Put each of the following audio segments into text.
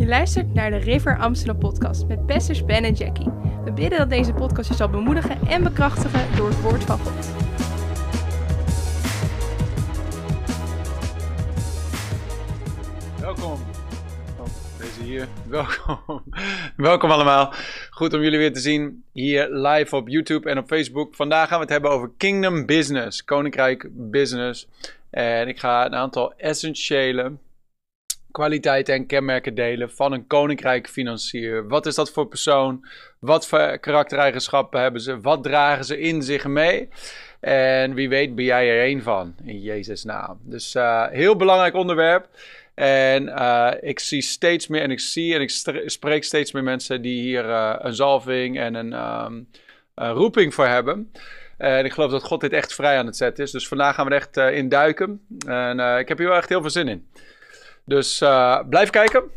Je luistert naar de River Amsterdam podcast met pastors Ben en Jackie. We bidden dat deze podcast je zal bemoedigen en bekrachtigen door het woord van God. Welkom. Oh, deze hier. Welkom. Welkom allemaal. Goed om jullie weer te zien hier live op YouTube en op Facebook. Vandaag gaan we het hebben over Kingdom Business, Koninkrijk Business. En ik ga een aantal essentiële kwaliteiten en kenmerken delen van een koninkrijk financier. Wat is dat voor persoon? Wat voor karaktereigenschappen hebben ze? Wat dragen ze in zich mee? En wie weet ben jij er één van, in Jezus' naam. Dus uh, heel belangrijk onderwerp. En uh, ik zie steeds meer en ik zie en ik spreek steeds meer mensen die hier uh, een zalving en een, um, een, roeping voor hebben. En ik geloof dat God dit echt vrij aan het zetten is. Dus vandaag gaan we er echt in duiken. En ik heb hier wel echt heel veel zin in. Dus blijf kijken.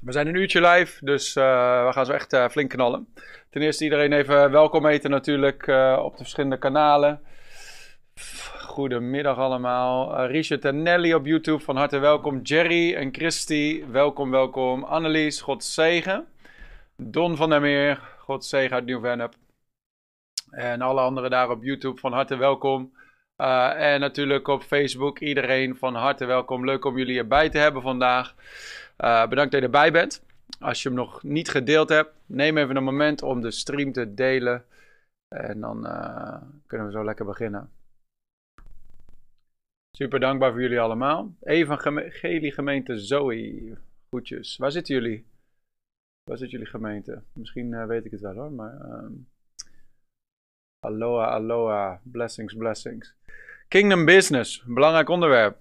We zijn een uurtje live, dus we gaan zo echt flink knallen. Ten eerste iedereen even welkom eten natuurlijk op de verschillende kanalen. Goedemiddag allemaal. Richard en Nelly op YouTube, van harte welkom. Jerry en Christy, welkom, welkom. Annelies, God zegen. Don van der Meer, God zegen uit Nieuw-Vennep. En alle anderen daar op YouTube, van harte welkom. Uh, en natuurlijk op Facebook, iedereen van harte welkom. Leuk om jullie erbij te hebben vandaag. Uh, bedankt dat je erbij bent. Als je hem nog niet gedeeld hebt, neem even een moment om de stream te delen. En dan kunnen we zo lekker beginnen. Super dankbaar voor jullie allemaal. Evangelie gemeente Zoe. Goedjes. Waar zitten jullie? Waar zit jullie gemeente? Misschien weet ik het wel hoor, maar... Um... Aloha, aloha. Blessings, blessings. Kingdom Business. Belangrijk onderwerp.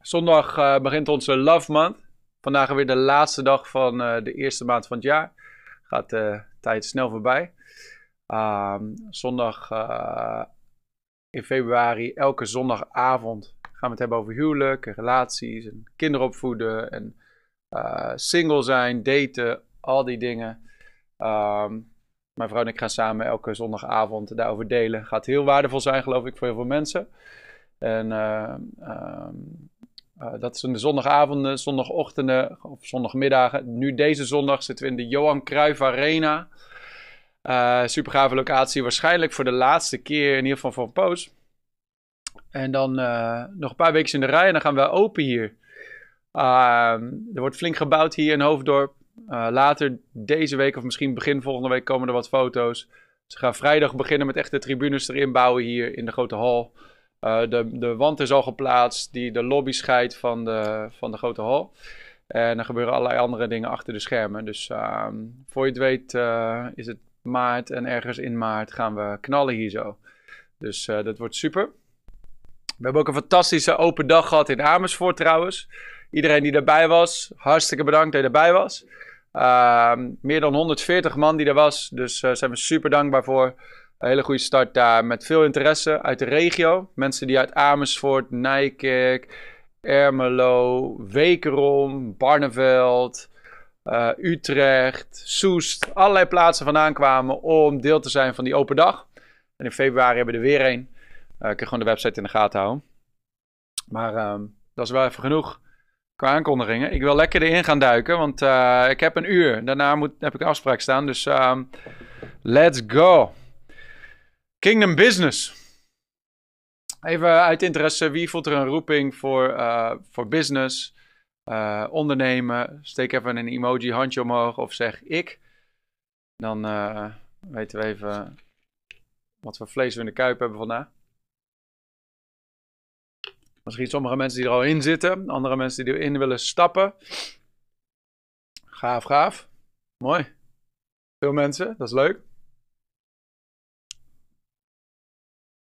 Zondag uh, begint onze Love Month. Vandaag weer de laatste dag van uh, de eerste maand van het jaar. Gaat de tijd snel voorbij. Um, zondag in februari, elke zondagavond, gaan we het hebben over huwelijk en relaties en kinderen opvoeden en single zijn, daten, al die dingen. Um, mijn vrouw en ik gaan samen elke zondagavond daarover delen. Gaat heel waardevol zijn, geloof ik, voor heel veel mensen. En uh, um, uh, dat zijn de zondagavonden, zondagochtenden of zondagmiddagen. Nu deze zondag zitten we in de Johan Cruijff Arena. Uh, super gave locatie. Waarschijnlijk voor de laatste keer, in ieder geval voor een poos. En dan nog een paar weken in de rij en dan gaan we open hier. Uh, er wordt flink gebouwd hier in Hoofddorp. Uh, later deze week of misschien begin volgende week komen er wat foto's. Ze gaan vrijdag beginnen met echte tribunes erin bouwen hier in de grote hal. de, de wand is al geplaatst die de lobby scheidt van de, van de grote hal. En er gebeuren allerlei andere dingen achter de schermen. Dus ehm, voor je het weet is het maart en ergens in maart gaan we knallen hier zo. Dus dat wordt super. We hebben ook een fantastische open dag gehad in Amersfoort trouwens. Iedereen die erbij was, hartstikke bedankt dat je erbij was. Uh, meer dan 140 man die er was, dus daar uh, zijn we super dankbaar voor. Een hele goede start daar met veel interesse uit de regio. Mensen die uit Amersfoort, Nijkerk, Ermelo, Wekerom, Barneveld, uh, Utrecht, Soest, allerlei plaatsen vandaan kwamen om deel te zijn van die open dag. En in februari hebben we er weer een. Ik kan gewoon de website in de gaten houden. Maar uh, dat is wel even genoeg aankondigingen. Ik wil lekker erin gaan duiken, want uh, ik heb een uur. Daarna moet, heb ik een afspraak staan, dus um, let's go. Kingdom Business. Even uit interesse, wie voelt er een roeping voor, uh, voor business? uh, ondernemen, steek even een emoji handje omhoog of zeg ik. Dan weten we even wat voor vlees we in de kuip hebben vandaag. Misschien sommige mensen die er al in zitten, andere mensen die erin willen stappen. Gaaf, gaaf. Mooi. Veel mensen, dat is leuk.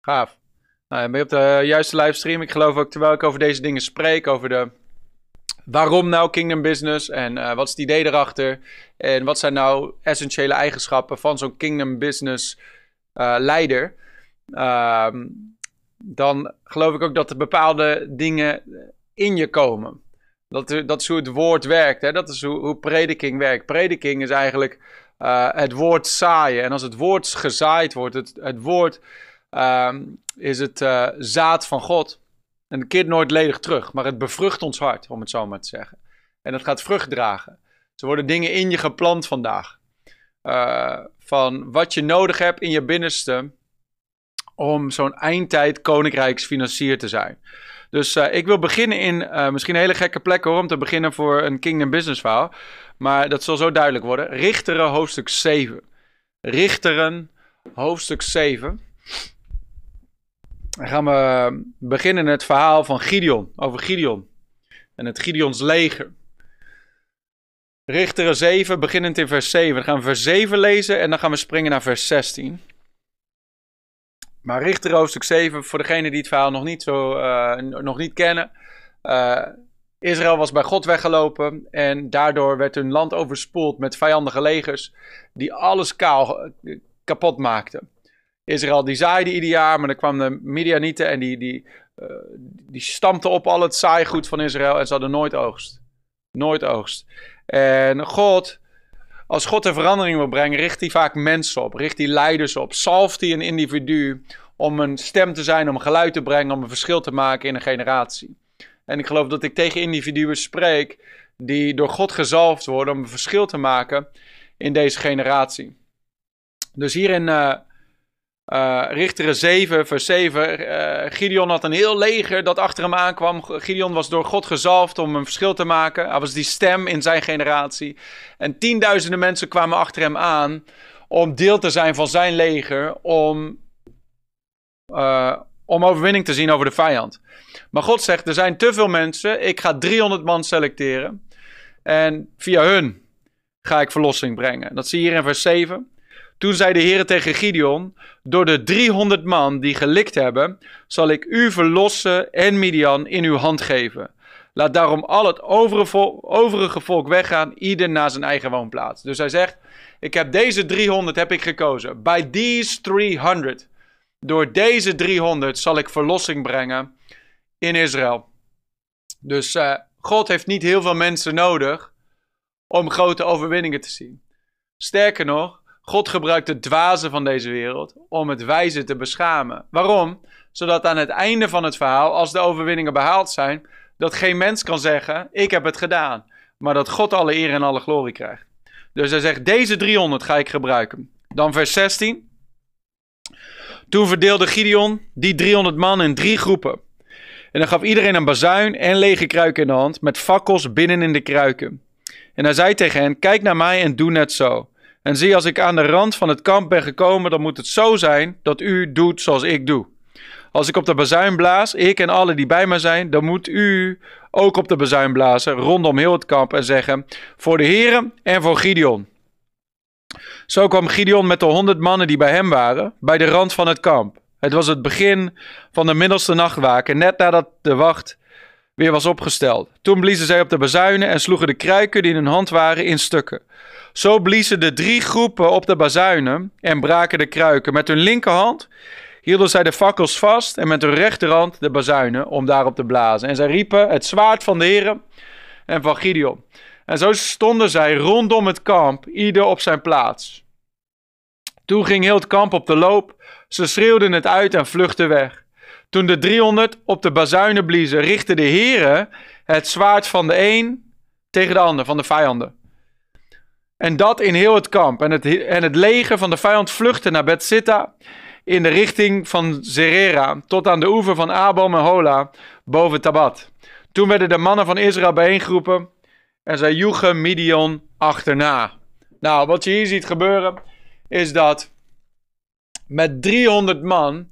Gaaf. Nou, ben je op de juiste livestream? Ik geloof ook terwijl ik over deze dingen spreek, over de Waarom nou Kingdom Business en uh, wat is het idee erachter? En wat zijn nou essentiële eigenschappen van zo'n Kingdom Business uh, leider? Uh, dan geloof ik ook dat er bepaalde dingen in je komen. Dat, dat is hoe het woord werkt. Hè? Dat is hoe, hoe prediking werkt. Prediking is eigenlijk uh, het woord zaaien. En als het woord gezaaid wordt, het, het woord ehm, is het zaad van God. En het keert nooit ledig terug, maar het bevrucht ons hart, om het zo maar te zeggen. En dat gaat vrucht dragen. Er worden dingen in je geplant vandaag. Uh, van wat je nodig hebt in je binnenste om zo'n eindtijd koninkrijksfinancier te zijn. Dus uh, ik wil beginnen in uh, misschien een hele gekke plek hoor, om te beginnen voor een Kingdom Business verhaal. Maar dat zal zo duidelijk worden. Richteren hoofdstuk 7. Richteren hoofdstuk 7. Dan gaan we beginnen het verhaal van Gideon, over Gideon. En het Gideons leger. Richteren 7, beginnend in vers 7. Dan gaan we vers 7 lezen en dan gaan we springen naar vers 16. Maar Richter hoofdstuk 7, voor degenen die het verhaal nog niet, zo, uh, nog niet kennen. Uh, Israël was bij God weggelopen en daardoor werd hun land overspoeld met vijandige legers die alles kaal eh, kapot maakten. Israël die zaaide ieder jaar, maar dan kwamen de Midianieten en die, die, uh, die stampten op al het zaaigoed van Israël en ze hadden nooit oogst. Nooit oogst. En God, als God een verandering wil brengen, richt hij vaak mensen op, richt hij leiders op, zalft hij een individu om een stem te zijn, om geluid te brengen, om een verschil te maken in een generatie. En ik geloof dat ik tegen individuen spreek die door God gezalfd worden om een verschil te maken in deze generatie. Dus hier in uh, uh, Richteren 7, vers 7, uh, Gideon had een heel leger dat achter hem aankwam. Gideon was door God gezalfd om een verschil te maken. Hij was die stem in zijn generatie. En tienduizenden mensen kwamen achter hem aan om deel te zijn van zijn leger, om, uh, om overwinning te zien over de vijand. Maar God zegt, er zijn te veel mensen, ik ga 300 man selecteren. En via hun ga ik verlossing brengen. Dat zie je hier in vers 7. Toen zei de Heer tegen Gideon: Door de 300 man die gelikt hebben, zal ik u verlossen en Midian in uw hand geven. Laat daarom al het overige volk weggaan, ieder naar zijn eigen woonplaats. Dus hij zegt: Ik heb deze 300 heb ik gekozen. By these 300. Door deze 300 zal ik verlossing brengen in Israël. Dus uh, God heeft niet heel veel mensen nodig om grote overwinningen te zien. Sterker nog, God gebruikt het dwaze van deze wereld om het wijze te beschamen. Waarom? Zodat aan het einde van het verhaal, als de overwinningen behaald zijn, dat geen mens kan zeggen: Ik heb het gedaan. Maar dat God alle eer en alle glorie krijgt. Dus hij zegt: Deze 300 ga ik gebruiken. Dan vers 16. Toen verdeelde Gideon die 300 man in drie groepen. En dan gaf iedereen een bazuin en lege kruiken in de hand, met fakkels binnen in de kruiken. En hij zei tegen hen: Kijk naar mij en doe net zo. En zie, als ik aan de rand van het kamp ben gekomen, dan moet het zo zijn dat u doet zoals ik doe. Als ik op de bazuin blaas, ik en alle die bij mij zijn, dan moet u ook op de bazuin blazen rondom heel het kamp en zeggen: Voor de heren en voor Gideon. Zo kwam Gideon met de honderd mannen die bij hem waren, bij de rand van het kamp. Het was het begin van de middelste nachtwaken, net nadat de wacht weer was opgesteld. Toen bliezen zij op de bazuinen en sloegen de kruiken die in hun hand waren in stukken. Zo bliezen de drie groepen op de bazuinen en braken de kruiken. Met hun linkerhand hielden zij de fakkels vast en met hun rechterhand de bazuinen om daarop te blazen. En zij riepen het zwaard van de heren en van Gideon. En zo stonden zij rondom het kamp, ieder op zijn plaats. Toen ging heel het kamp op de loop. Ze schreeuwden het uit en vluchtten weg. Toen de 300 op de bazuinen bliezen, richtte de heren het zwaard van de een tegen de ander, van de vijanden. En dat in heel het kamp. En het, en het leger van de vijand vluchtte naar Betsitta in de richting van Zerera, tot aan de oever van Abom en Hola, boven Tabat. Toen werden de mannen van Israël bijeengeroepen en zij joegen Midian achterna. Nou, wat je hier ziet gebeuren, is dat met 300 man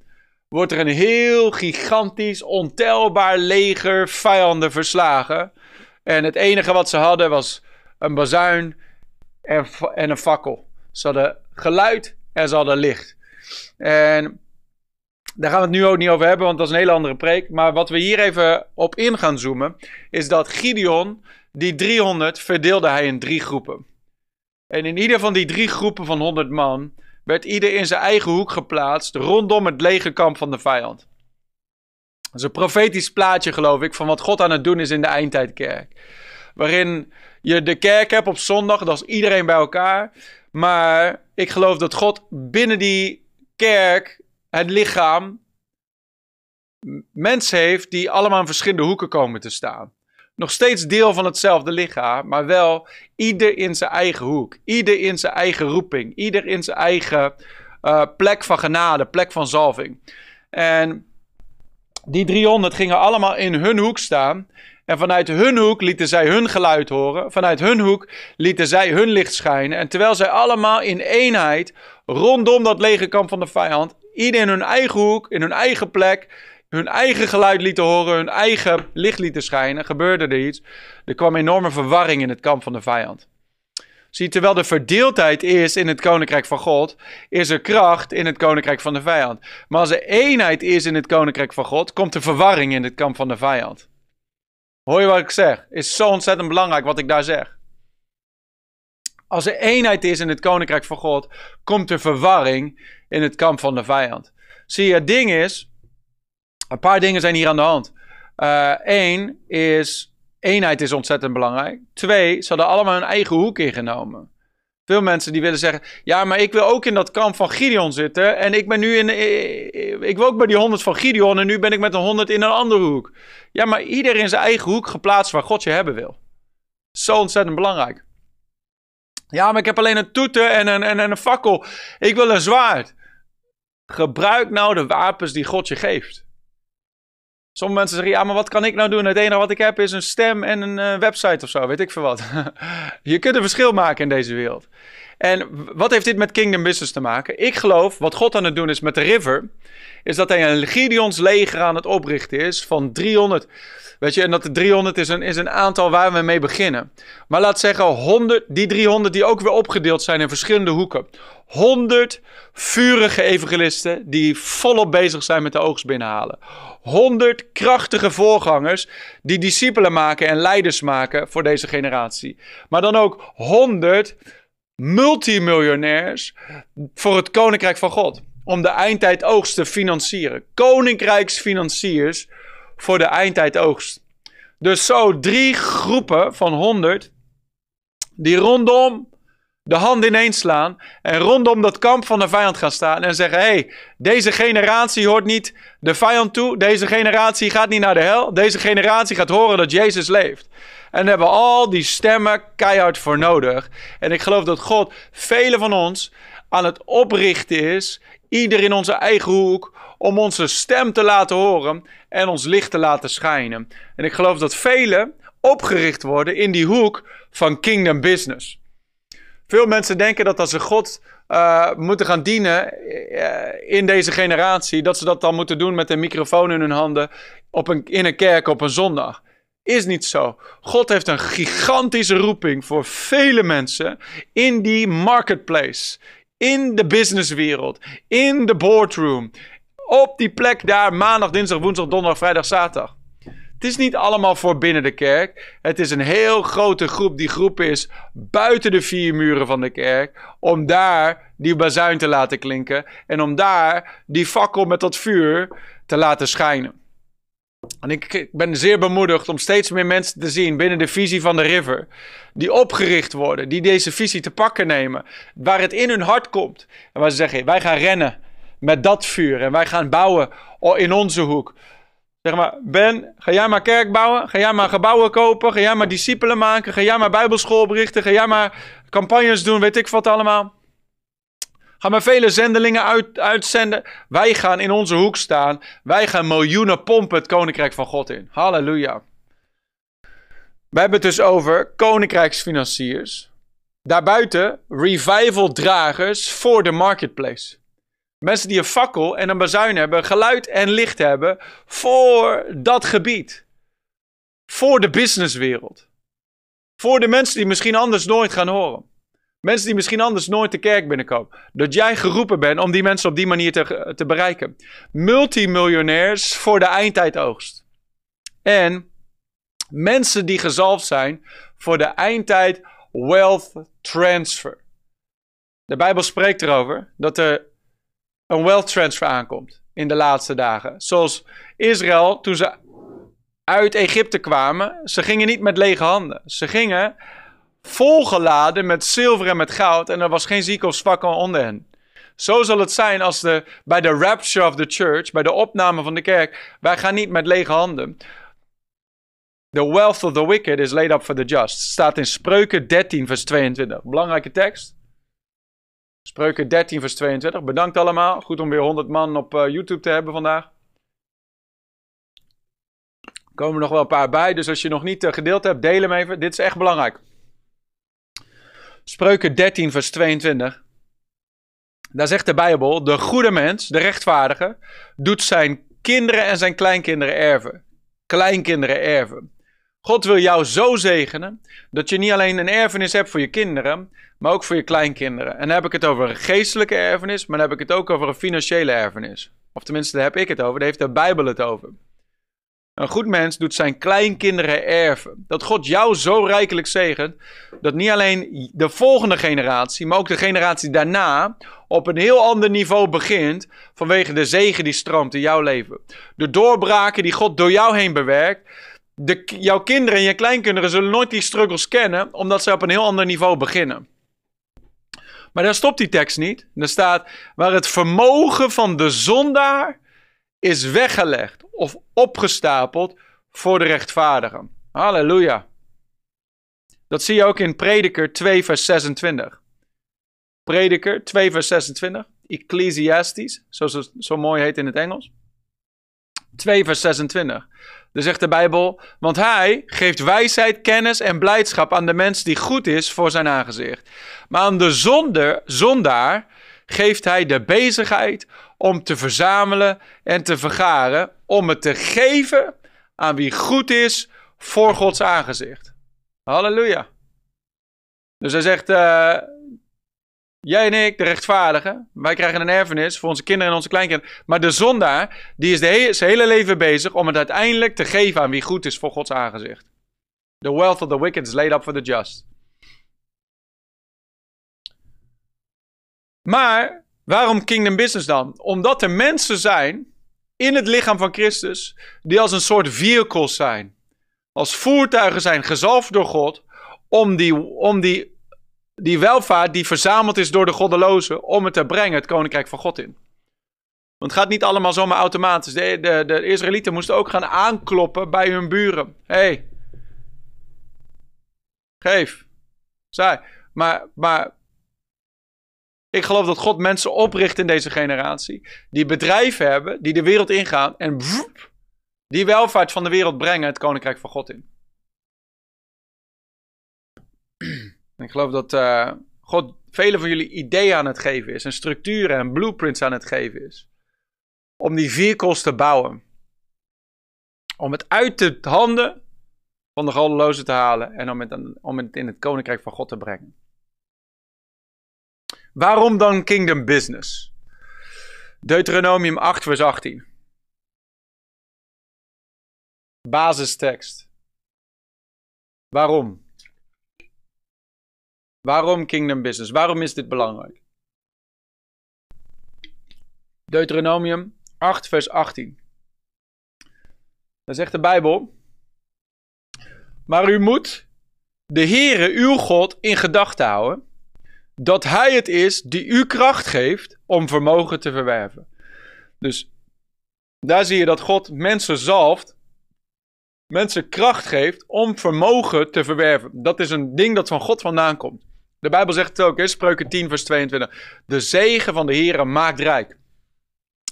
wordt er een heel gigantisch, ontelbaar leger vijanden verslagen. En het enige wat ze hadden was een bazuin en, en een fakkel. Ze hadden geluid en ze hadden licht. En daar gaan we het nu ook niet over hebben, want dat is een hele andere preek. Maar wat we hier even op in gaan zoomen, is dat Gideon, die 300, verdeelde hij in drie groepen. En in ieder van die drie groepen van 100 man werd ieder in zijn eigen hoek geplaatst rondom het legerkamp van de vijand. Dat is een profetisch plaatje, geloof ik, van wat God aan het doen is in de eindtijdkerk. Waarin je de kerk hebt op zondag, dat is iedereen bij elkaar. Maar ik geloof dat God binnen die kerk, het lichaam, mensen heeft die allemaal in verschillende hoeken komen te staan. Nog steeds deel van hetzelfde lichaam, maar wel ieder in zijn eigen hoek. Ieder in zijn eigen roeping. Ieder in zijn eigen uh, plek van genade, plek van zalving. En die 300 gingen allemaal in hun hoek staan. En vanuit hun hoek lieten zij hun geluid horen. Vanuit hun hoek lieten zij hun licht schijnen. En terwijl zij allemaal in eenheid rondom dat lege kamp van de vijand, ieder in hun eigen hoek, in hun eigen plek, hun eigen geluid lieten horen, hun eigen licht lieten schijnen, gebeurde er iets. Er kwam enorme verwarring in het kamp van de vijand. Zie, terwijl de verdeeldheid is in het koninkrijk van God, is er kracht in het koninkrijk van de vijand. Maar als er eenheid is in het koninkrijk van God, komt er verwarring in het kamp van de vijand. Hoor je wat ik zeg? Is zo ontzettend belangrijk wat ik daar zeg. Als er eenheid is in het koninkrijk van God, komt er verwarring in het kamp van de vijand. Zie je, het ding is, een paar dingen zijn hier aan de hand. Eén uh, is, eenheid is ontzettend belangrijk. Twee, ze hadden allemaal hun eigen hoek ingenomen. Veel mensen die willen zeggen, ja, maar ik wil ook in dat kamp van Gideon zitten. En ik ben nu in, ik wil ook bij die honderd van Gideon en nu ben ik met een honderd in een andere hoek. Ja, maar ieder in zijn eigen hoek geplaatst waar God je hebben wil. Zo ontzettend belangrijk. Ja, maar ik heb alleen een toeter en een, en, en een fakkel. Ik wil een zwaard. Gebruik nou de wapens die God je geeft. Sommige mensen zeggen, ja, maar wat kan ik nou doen? Het enige wat ik heb is een stem en een uh, website of zo, weet ik veel wat. je kunt een verschil maken in deze wereld. En wat heeft dit met Kingdom Business te maken? Ik geloof, wat God aan het doen is met de River, is dat hij een Gideons leger aan het oprichten is van 300. Weet je, en dat de 300 is een, is een aantal waar we mee beginnen. Maar laat zeggen, 100, die 300 die ook weer opgedeeld zijn in verschillende hoeken. 100 vurige evangelisten die volop bezig zijn met de oogst binnenhalen. 100 krachtige voorgangers die discipelen maken en leiders maken voor deze generatie. Maar dan ook 100 multimiljonairs voor het koninkrijk van God. Om de eindtijd oogst te financieren. Koninkrijksfinanciers voor de eindtijd oogst. Dus zo drie groepen van 100 die rondom de hand ineens slaan en rondom dat kamp van de vijand gaan staan en zeggen: hey, deze generatie hoort niet de vijand toe, deze generatie gaat niet naar de hel, deze generatie gaat horen dat Jezus leeft. En daar hebben we al die stemmen keihard voor nodig. En ik geloof dat God velen van ons aan het oprichten is, ieder in onze eigen hoek, om onze stem te laten horen en ons licht te laten schijnen. En ik geloof dat velen opgericht worden in die hoek van kingdom business. Veel mensen denken dat als ze God uh, moeten gaan dienen uh, in deze generatie, dat ze dat dan moeten doen met een microfoon in hun handen op een, in een kerk op een zondag. Is niet zo. God heeft een gigantische roeping voor vele mensen in die marketplace, in de businesswereld, in de boardroom, op die plek daar maandag, dinsdag, woensdag, donderdag, vrijdag, zaterdag. Het is niet allemaal voor binnen de kerk. Het is een heel grote groep. Die groep is buiten de vier muren van de kerk. Om daar die bazuin te laten klinken. En om daar die fakkel met dat vuur te laten schijnen. En ik ben zeer bemoedigd om steeds meer mensen te zien binnen de visie van de River. Die opgericht worden, die deze visie te pakken nemen. Waar het in hun hart komt. En waar ze zeggen: wij gaan rennen met dat vuur. En wij gaan bouwen in onze hoek. Zeg maar, Ben, ga jij maar kerk bouwen? Ga jij maar gebouwen kopen? Ga jij maar discipelen maken? Ga jij maar bijbelschool berichten? Ga jij maar campagnes doen? Weet ik wat allemaal? Ga maar vele zendelingen uit, uitzenden. Wij gaan in onze hoek staan. Wij gaan miljoenen pompen het koninkrijk van God in. Halleluja. We hebben het dus over koninkrijksfinanciers. Daarbuiten revival-dragers voor de marketplace. Mensen die een fakkel en een bazuin hebben, geluid en licht hebben voor dat gebied. Voor de businesswereld. Voor de mensen die misschien anders nooit gaan horen. Mensen die misschien anders nooit de kerk binnenkomen. Dat jij geroepen bent om die mensen op die manier te, te bereiken. Multimiljonairs voor de eindtijdoogst. En mensen die gezalfd zijn voor de eindtijd wealth transfer. De Bijbel spreekt erover dat er een wealth transfer aankomt in de laatste dagen. Zoals Israël toen ze uit Egypte kwamen, ze gingen niet met lege handen. Ze gingen volgeladen met zilver en met goud en er was geen ziek of zwak onder hen. Zo zal het zijn als de, bij de rapture of the church, bij de opname van de kerk. Wij gaan niet met lege handen. The wealth of the wicked is laid up for the just. Staat in Spreuken 13, vers 22. Belangrijke tekst. Spreuken 13, vers 22. Bedankt allemaal. Goed om weer 100 man op uh, YouTube te hebben vandaag. Er komen nog wel een paar bij, dus als je nog niet uh, gedeeld hebt, deel hem even. Dit is echt belangrijk. Spreuken 13, vers 22. Daar zegt de Bijbel: De goede mens, de rechtvaardige, doet zijn kinderen en zijn kleinkinderen erven. Kleinkinderen erven. God wil jou zo zegenen dat je niet alleen een erfenis hebt voor je kinderen, maar ook voor je kleinkinderen. En dan heb ik het over een geestelijke erfenis, maar dan heb ik het ook over een financiële erfenis. Of tenminste, daar heb ik het over, daar heeft de Bijbel het over. Een goed mens doet zijn kleinkinderen erven. Dat God jou zo rijkelijk zegent, dat niet alleen de volgende generatie, maar ook de generatie daarna op een heel ander niveau begint vanwege de zegen die stroomt in jouw leven. De doorbraken die God door jou heen bewerkt. De, jouw kinderen en je kleinkinderen zullen nooit die struggles kennen, omdat ze op een heel ander niveau beginnen. Maar daar stopt die tekst niet. Er staat, waar het vermogen van de zondaar is weggelegd of opgestapeld voor de rechtvaardigen. Halleluja. Dat zie je ook in Prediker 2, vers 26. Prediker 2, vers 26. Ecclesiastes, zoals het zo mooi heet in het Engels. 2, vers 26. Dan zegt de Bijbel, want hij geeft wijsheid, kennis en blijdschap aan de mens die goed is voor zijn aangezicht. Maar aan de zonde, zondaar geeft hij de bezigheid om te verzamelen en te vergaren, om het te geven aan wie goed is voor Gods aangezicht. Halleluja. Dus hij zegt, uh, jij en ik, de rechtvaardigen, wij krijgen een erfenis voor onze kinderen en onze kleinkinderen. Maar de zondaar, die is zijn hele leven bezig om het uiteindelijk te geven aan wie goed is voor Gods aangezicht. The wealth of the wicked is laid up for the just. Maar Waarom kingdom business dan? Omdat er mensen zijn in het lichaam van Christus die als een soort vehicles zijn. Als voertuigen zijn gezalfd door God om die, om die, die welvaart die verzameld is door de goddelozen, om het te brengen het koninkrijk van God in. Want het gaat niet allemaal zomaar automatisch. De, de, de Israëlieten moesten ook gaan aankloppen bij hun buren. hey, geef. Zij. Maar, maar ik geloof dat God mensen opricht in deze generatie. Die bedrijven hebben, die de wereld ingaan. En die welvaart van de wereld brengen het koninkrijk van God in. Ik geloof dat uh, God vele van jullie ideeën aan het geven is. En structuren en blueprints aan het geven is. Om die vehicles te bouwen. Om het uit de handen van de goddelozen te halen. En om het, om het in het koninkrijk van God te brengen. Waarom dan kingdom business? Deuteronomium 8, vers 18. Basistekst. Waarom? Waarom kingdom business? Waarom is dit belangrijk? Deuteronomium 8, vers 18. Dan zegt de Bijbel. Maar u moet de Heere, uw God, in gedachten houden dat hij het is die u kracht geeft om vermogen te verwerven. Dus daar zie je dat God mensen zalft, mensen kracht geeft om vermogen te verwerven. Dat is een ding dat van God vandaan komt. De Bijbel zegt het ook, in Spreuken 10, vers 22. De zegen van de Heer maakt rijk.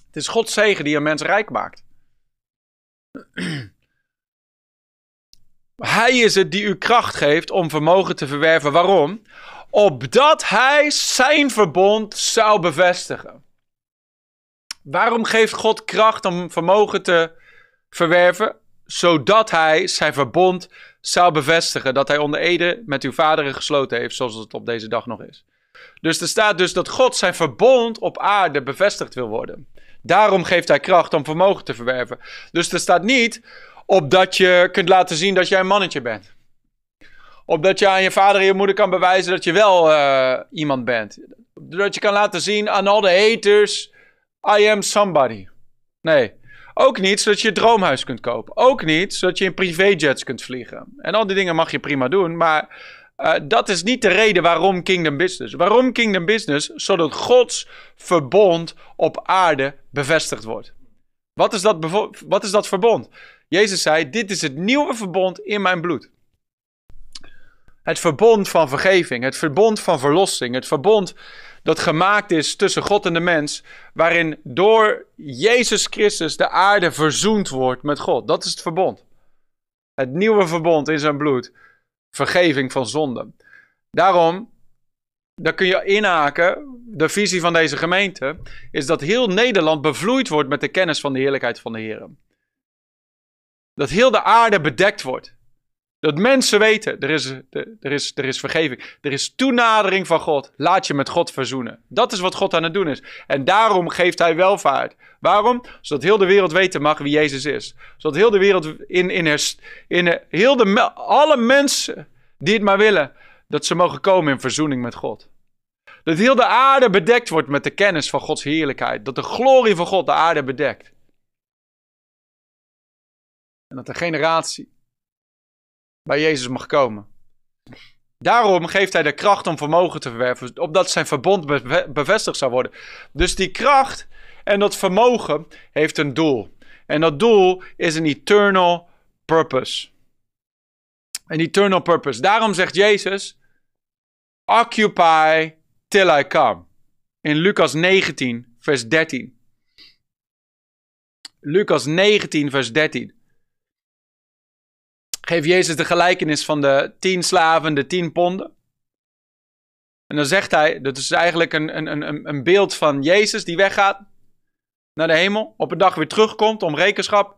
Het is Gods zegen die een mens rijk maakt. Hij is het die u kracht geeft om vermogen te verwerven. Waarom? opdat hij zijn verbond zou bevestigen. Waarom geeft God kracht om vermogen te verwerven? Zodat hij zijn verbond zou bevestigen. Dat hij onder Ede met uw vaderen gesloten heeft, zoals het op deze dag nog is. Dus er staat dus dat God zijn verbond op aarde bevestigd wil worden. Daarom geeft hij kracht om vermogen te verwerven. Dus er staat niet opdat je kunt laten zien dat jij een mannetje bent. Opdat je aan je vader en je moeder kan bewijzen dat je wel uh, iemand bent. Dat je kan laten zien aan al de haters, I am somebody. Nee. Ook niet zodat je een droomhuis kunt kopen. Ook niet zodat je in privéjets kunt vliegen. En al die dingen mag je prima doen, maar uh, dat is niet de reden waarom Kingdom Business. Waarom Kingdom Business? Zodat Gods verbond op aarde bevestigd wordt. Wat is dat, wat is dat verbond? Jezus zei: Dit is het nieuwe verbond in mijn bloed. Het verbond van vergeving, het verbond van verlossing, het verbond dat gemaakt is tussen God en de mens, waarin door Jezus Christus de aarde verzoend wordt met God. Dat is het verbond. Het nieuwe verbond in zijn bloed, vergeving van zonden. Daarom, daar kun je inhaken, de visie van deze gemeente, is dat heel Nederland bevloeid wordt met de kennis van de heerlijkheid van de Heer. Dat heel de aarde bedekt wordt. Dat mensen weten, er is, er, is, er is vergeving. Er is toenadering van God. Laat je met God verzoenen. Dat is wat God aan het doen is. En daarom geeft hij welvaart. Waarom? Zodat heel de wereld weten mag wie Jezus is. Zodat heel de wereld, in, in, in, heel de, alle mensen die het maar willen, dat ze mogen komen in verzoening met God. Dat heel de aarde bedekt wordt met de kennis van Gods heerlijkheid. Dat de glorie van God de aarde bedekt. En dat de generatie bij Jezus mag komen. Daarom geeft hij de kracht om vermogen te verwerven, opdat zijn verbond bevestigd zou worden. Dus die kracht en dat vermogen heeft een doel. En dat doel is een eternal purpose. Een eternal purpose. Daarom zegt Jezus: Occupy till I come. In Lucas 19, vers 13. Lucas 19, vers 13 geeft Jezus de gelijkenis van de tien slaven, de tien ponden. En dan zegt hij, dat is eigenlijk een, een, een, een beeld van Jezus die weggaat naar de hemel, op een dag weer terugkomt om rekenschap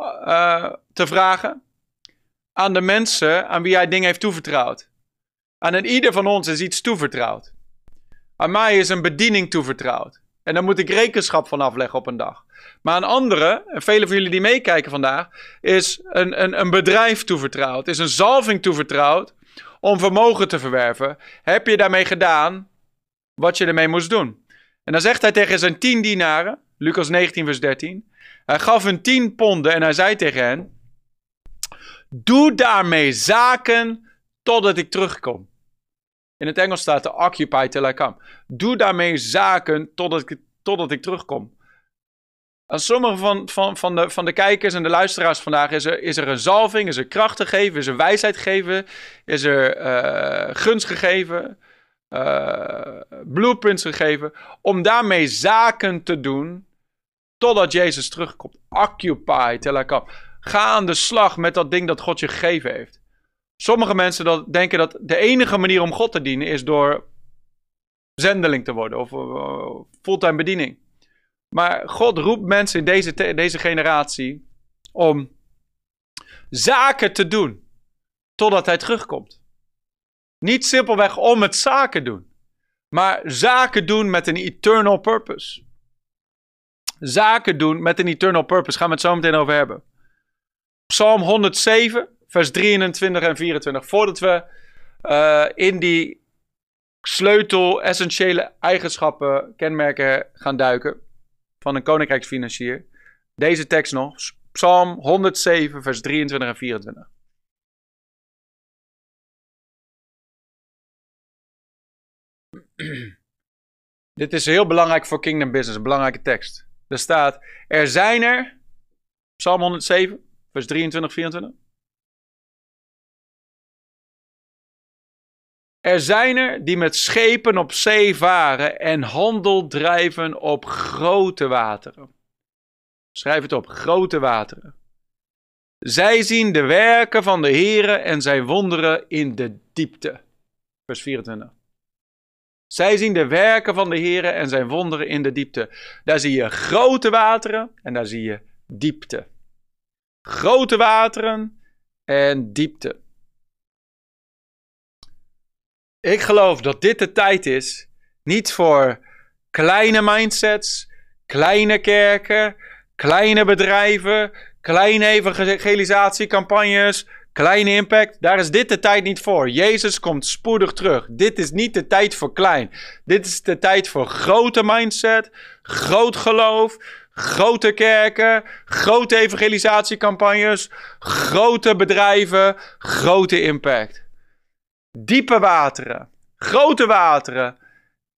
uh, te vragen aan de mensen aan wie hij dingen heeft toevertrouwd. Aan ieder van ons is iets toevertrouwd. Aan mij is een bediening toevertrouwd. En daar moet ik rekenschap van afleggen op een dag. Maar aan anderen, en velen van jullie die meekijken vandaag, is een, een, een bedrijf toevertrouwd, is een zalving toevertrouwd om vermogen te verwerven. Heb je daarmee gedaan wat je ermee moest doen? En dan zegt hij tegen zijn tien dienaren, Lucas 19, vers 13. Hij gaf hun tien ponden en hij zei tegen hen: Doe daarmee zaken totdat ik terugkom. In het Engels staat de occupy till I come. Doe daarmee zaken totdat ik, totdat ik terugkom. Aan sommige van, van, van, de, van de kijkers en de luisteraars vandaag is er, is er een zalving, is er kracht gegeven, is er wijsheid gegeven, is er uh, gunst gegeven, uh, blueprints gegeven, om daarmee zaken te doen totdat Jezus terugkomt. Occupy come. Ga aan de slag met dat ding dat God je gegeven heeft. Sommige mensen dat, denken dat de enige manier om God te dienen is door zendeling te worden of fulltime bediening. Maar God roept mensen in deze, deze generatie om zaken te doen totdat hij terugkomt. Niet simpelweg om het zaken doen, maar zaken doen met een eternal purpose. Zaken doen met een eternal purpose, gaan we het zo meteen over hebben. Psalm 107, vers 23 en 24. Voordat we uh, in die sleutel, essentiële eigenschappen, kenmerken gaan duiken van een koninkrijksfinancier. Deze tekst nog, Psalm 107, vers 23 en 24. Dit is heel belangrijk voor Kingdom Business, een belangrijke tekst. Er staat, er zijn er, Psalm 107, vers 23, 24. Er zijn er die met schepen op zee varen en handel drijven op grote wateren. Schrijf het op, grote wateren. Zij zien de werken van de Heere en zijn wonderen in de diepte. Vers 24. Zij zien de werken van de Heere en zijn wonderen in de diepte. Daar zie je grote wateren en daar zie je diepte. Grote wateren en diepte. Ik geloof dat dit de tijd is, niet voor kleine mindsets, kleine kerken, kleine bedrijven, kleine evangelisatiecampagnes, kleine impact. Daar is dit de tijd niet voor. Jezus komt spoedig terug. Dit is niet de tijd voor klein. Dit is de tijd voor grote mindset, groot geloof, grote kerken, grote evangelisatiecampagnes, grote bedrijven, grote impact. Diepe wateren. Grote wateren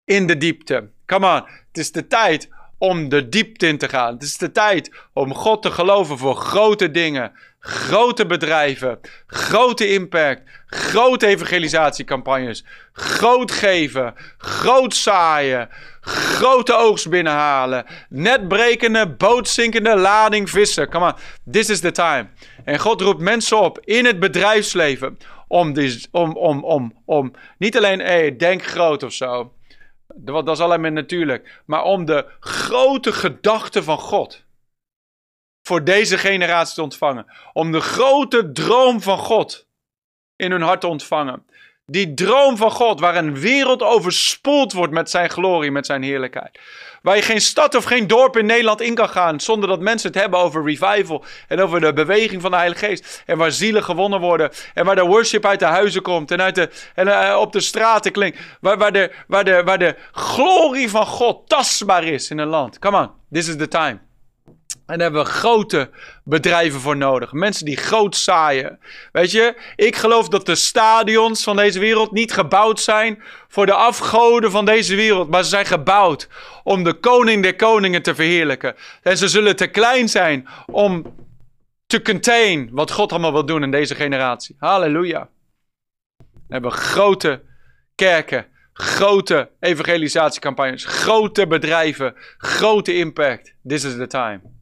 in de diepte. Come on. Het is de tijd om de diepte in te gaan. Het is de tijd om God te geloven voor grote dingen, grote bedrijven, grote impact, grote evangelisatiecampagnes, groot geven, groot zaaien, grote oogst binnenhalen, netbrekende, bootzinkende lading vissen. Come on, this is the time. En God roept mensen op in het bedrijfsleven om, die, om, om, om, om niet alleen, hey, denk groot of zo. Dat is alleen natuurlijk. Maar om de grote gedachten van God voor deze generatie te ontvangen. Om de grote droom van God in hun hart te ontvangen. Die droom van God, waar een wereld overspoeld wordt met zijn glorie, met zijn heerlijkheid. Waar je geen stad of geen dorp in Nederland in kan gaan zonder dat mensen het hebben over revival en over de beweging van de Heilige Geest. En waar zielen gewonnen worden en waar de worship uit de huizen komt en, uit de, en uh, op de straten klinkt. Waar, waar, de, waar, de, waar de glorie van God tastbaar is in een land. Come on, this is the time. En daar hebben we grote bedrijven voor nodig. Mensen die groot zaaien. Weet je, ik geloof dat de stadions van deze wereld niet gebouwd zijn voor de afgoden van deze wereld. Maar ze zijn gebouwd om de koning der koningen te verheerlijken. En ze zullen te klein zijn om te contain wat God allemaal wil doen in deze generatie. Halleluja. We hebben grote kerken, grote evangelisatiecampagnes, grote bedrijven, grote impact. This is the time.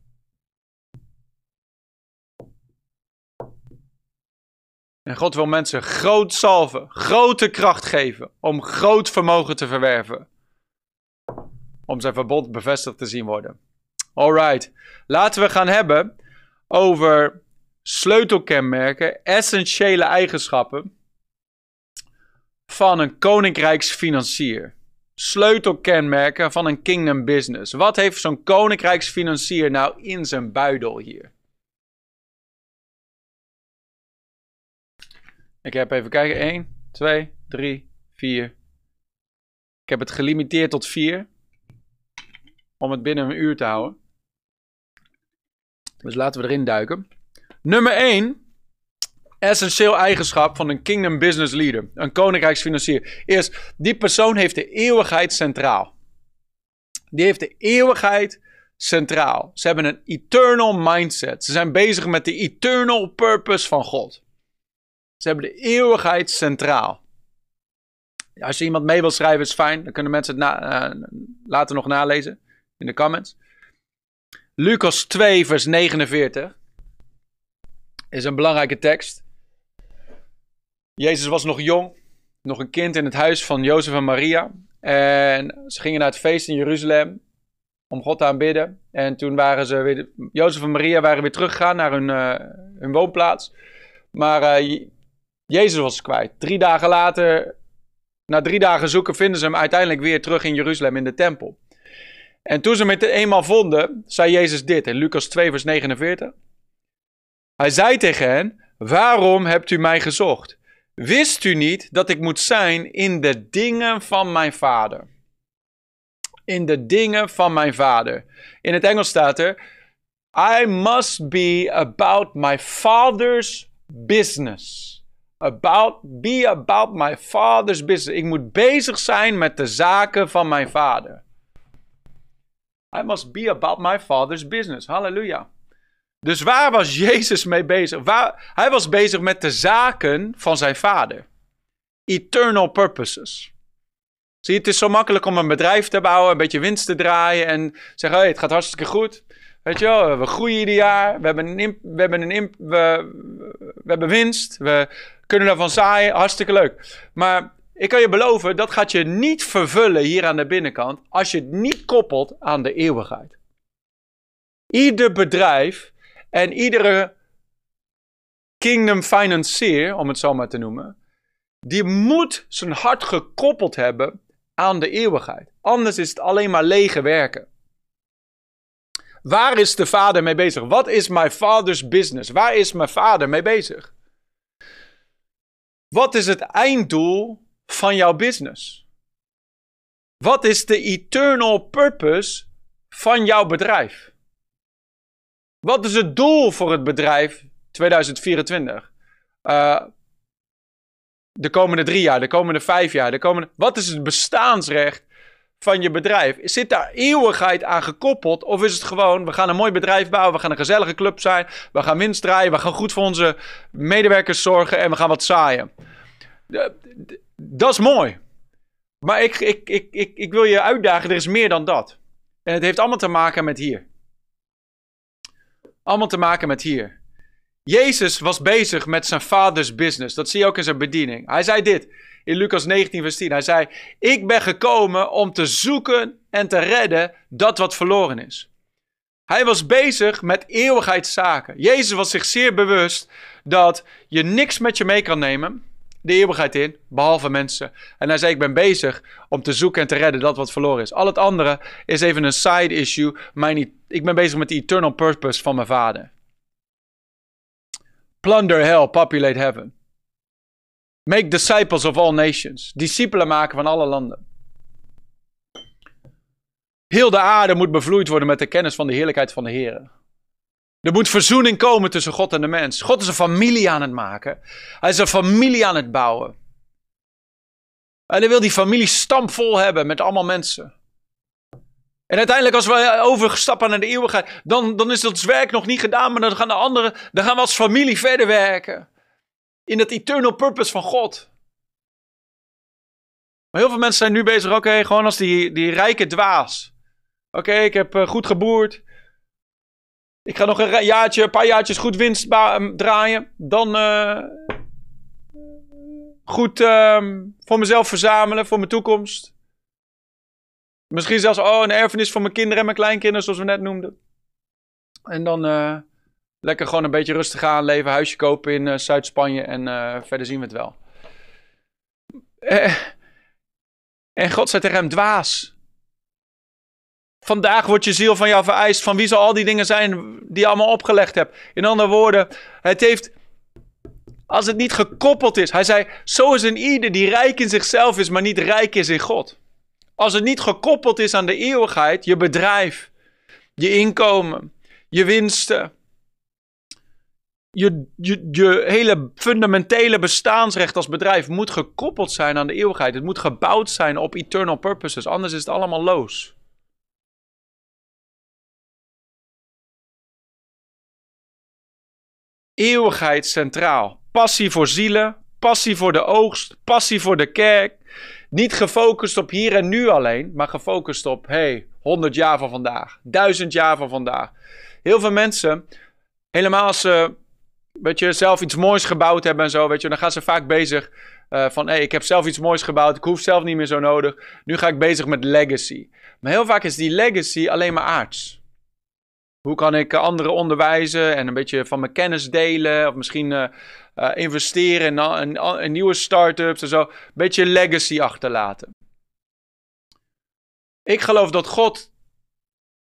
En God wil mensen groot salven, grote kracht geven om groot vermogen te verwerven. Om zijn verbod bevestigd te zien worden. Alright, laten we gaan hebben over sleutelkenmerken, essentiële eigenschappen van een koninkrijksfinancier. Sleutelkenmerken van een kingdom business. Wat heeft zo'n koninkrijksfinancier nou in zijn buidel hier? Ik heb even kijken. 1, 2, 3, 4. Ik heb het gelimiteerd tot 4. Om het binnen een uur te houden. Dus laten we erin duiken. Nummer 1. Essentieel eigenschap van een kingdom business leader. Een koninkrijksfinancier. Eerst, die persoon heeft de eeuwigheid centraal. Die heeft de eeuwigheid centraal. Ze hebben een eternal mindset. Ze zijn bezig met de eternal purpose van God. Ze hebben de eeuwigheid centraal. Als je iemand mee wil schrijven, is fijn. Dan kunnen mensen het uh, later nog nalezen in de comments. Lucas 2, vers 49 is een belangrijke tekst. Jezus was nog jong, nog een kind in het huis van Jozef en Maria. En ze gingen naar het feest in Jeruzalem om God te aanbidden. En toen waren ze weer, Jozef en Maria waren weer teruggegaan naar hun, uh, hun woonplaats. Maar uh, Jezus was kwijt. Drie dagen later, na drie dagen zoeken, vinden ze hem uiteindelijk weer terug in Jeruzalem in de tempel. En toen ze hem eenmaal vonden, zei Jezus dit in Lucas 2, vers 49. Hij zei tegen hen: Waarom hebt u mij gezocht? Wist u niet dat ik moet zijn in de dingen van mijn vader? In de dingen van mijn vader. In het Engels staat er: I must be about my father's business. About, be about my father's business. Ik moet bezig zijn met de zaken van mijn vader. I must be about my father's business. Halleluja. Dus waar was Jezus mee bezig? Waar, hij was bezig met de zaken van zijn vader. Eternal purposes. Zie het is zo makkelijk om een bedrijf te bouwen, een beetje winst te draaien en zeggen: hey, het gaat hartstikke goed. Weet je wel, we groeien ieder jaar, we hebben een, we hebben een we, we hebben winst, we kunnen daarvan zaaien, hartstikke leuk. Maar ik kan je beloven, dat gaat je niet vervullen hier aan de binnenkant als je het niet koppelt aan de eeuwigheid. Ieder bedrijf en iedere kingdom financier, om het zo maar te noemen, die moet zijn hart gekoppeld hebben aan de eeuwigheid. Anders is het alleen maar lege werken. Waar is de vader mee bezig? Wat is mijn vaders business? Waar is mijn vader mee bezig? Wat is het einddoel van jouw business? Wat is de eternal purpose van jouw bedrijf? Wat is het doel voor het bedrijf 2024? Uh, de komende drie jaar, de komende vijf jaar, de komende... Wat is het bestaansrecht van je bedrijf? Zit daar eeuwigheid aan gekoppeld? Of is het gewoon, we gaan een mooi bedrijf bouwen, we gaan een gezellige club zijn, we gaan winst draaien, we gaan goed voor onze medewerkers zorgen en we gaan wat zaaien? Dat is mooi. Maar ik, ik, ik, ik, ik wil je uitdagen, er is meer dan dat. En het heeft allemaal te maken met hier. Allemaal te maken met hier. Jezus was bezig met zijn vaders business. Dat zie je ook in zijn bediening. Hij zei dit in Lucas 19, vers 10. Hij zei: Ik ben gekomen om te zoeken en te redden dat wat verloren is. Hij was bezig met eeuwigheidszaken. Jezus was zich zeer bewust dat je niks met je mee kan nemen, de eeuwigheid in, behalve mensen. En hij zei: Ik ben bezig om te zoeken en te redden dat wat verloren is. Al het andere is even een side issue. Mijn, ik ben bezig met de eternal purpose van mijn vader. Plunder hell, populate heaven. Make disciples of all nations. Discipelen maken van alle landen. Heel de aarde moet bevloeid worden met de kennis van de heerlijkheid van de Heer. Er moet verzoening komen tussen God en de mens. God is een familie aan het maken. Hij is een familie aan het bouwen. En hij wil die familie stampvol hebben met allemaal mensen. En uiteindelijk, als we overstappen naar de eeuwigheid, dan, dan is dat werk nog niet gedaan, maar dan gaan de anderen, dan gaan we als familie verder werken. In het eternal purpose van God. Maar heel veel mensen zijn nu bezig, oké, gewoon als die, die rijke dwaas. Oké, ik heb uh, goed geboerd. Ik ga nog een jaartje, een paar jaartjes goed winst draaien. Dan uh, goed uh, voor mezelf verzamelen, voor mijn toekomst. Misschien zelfs oh, een erfenis voor mijn kinderen en mijn kleinkinderen, zoals we net noemden. En dan uh, lekker gewoon een beetje rustig aan leven, huisje kopen in uh, Zuid-Spanje en uh, verder zien we het wel. en God zei tegen hem, dwaas. Vandaag wordt je ziel van jou vereist. Van wie zal al die dingen zijn die je allemaal opgelegd hebt? In andere woorden, het heeft als het niet gekoppeld is. Hij zei: Zo is een ieder die rijk in zichzelf is, maar niet rijk is in God. Als het niet gekoppeld is aan de eeuwigheid, je bedrijf, je inkomen, je winsten, je, je, je hele fundamentele bestaansrecht als bedrijf moet gekoppeld zijn aan de eeuwigheid. Het moet gebouwd zijn op eternal purposes, anders is het allemaal loos. Eeuwigheid centraal. Passie voor zielen, passie voor de oogst, passie voor de kerk, niet gefocust op hier en nu alleen, maar gefocust op, hey, 100 jaar van vandaag, 1000 jaar van vandaag. Heel veel mensen, helemaal als ze weet je, zelf iets moois gebouwd hebben en zo, weet je, dan gaan ze vaak bezig uh, van, hey, ik heb zelf iets moois gebouwd, ik hoef zelf niet meer zo nodig. Nu ga ik bezig met legacy. Maar heel vaak is die legacy alleen maar aards. Hoe kan ik anderen onderwijzen en een beetje van mijn kennis delen? Of misschien uh, investeren in, in, in nieuwe start-ups en zo. Een beetje legacy achterlaten. Ik geloof dat God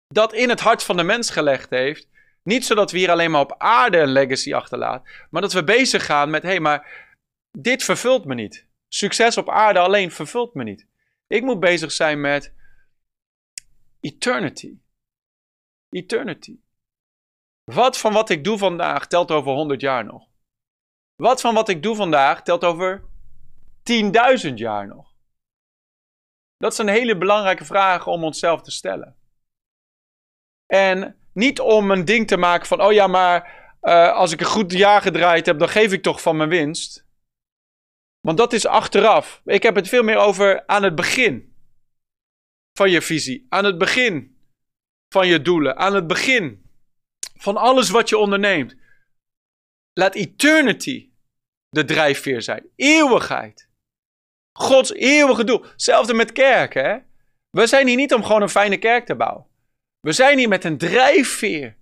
dat in het hart van de mens gelegd heeft. Niet zodat we hier alleen maar op aarde een legacy achterlaten. Maar dat we bezig gaan met: hé, hey, maar dit vervult me niet. Succes op aarde alleen vervult me niet. Ik moet bezig zijn met eternity. Eternity. Wat van wat ik doe vandaag telt over 100 jaar nog? Wat van wat ik doe vandaag telt over 10.000 jaar nog? Dat zijn hele belangrijke vragen om onszelf te stellen. En niet om een ding te maken van, oh ja, maar uh, als ik een goed jaar gedraaid heb, dan geef ik toch van mijn winst. Want dat is achteraf. Ik heb het veel meer over aan het begin van je visie. Aan het begin van je doelen. Aan het begin van alles wat je onderneemt. Laat eternity de drijfveer zijn. Eeuwigheid. Gods eeuwige doel. Hetzelfde met kerk, hè? We zijn hier niet om gewoon een fijne kerk te bouwen. We zijn hier met een drijfveer.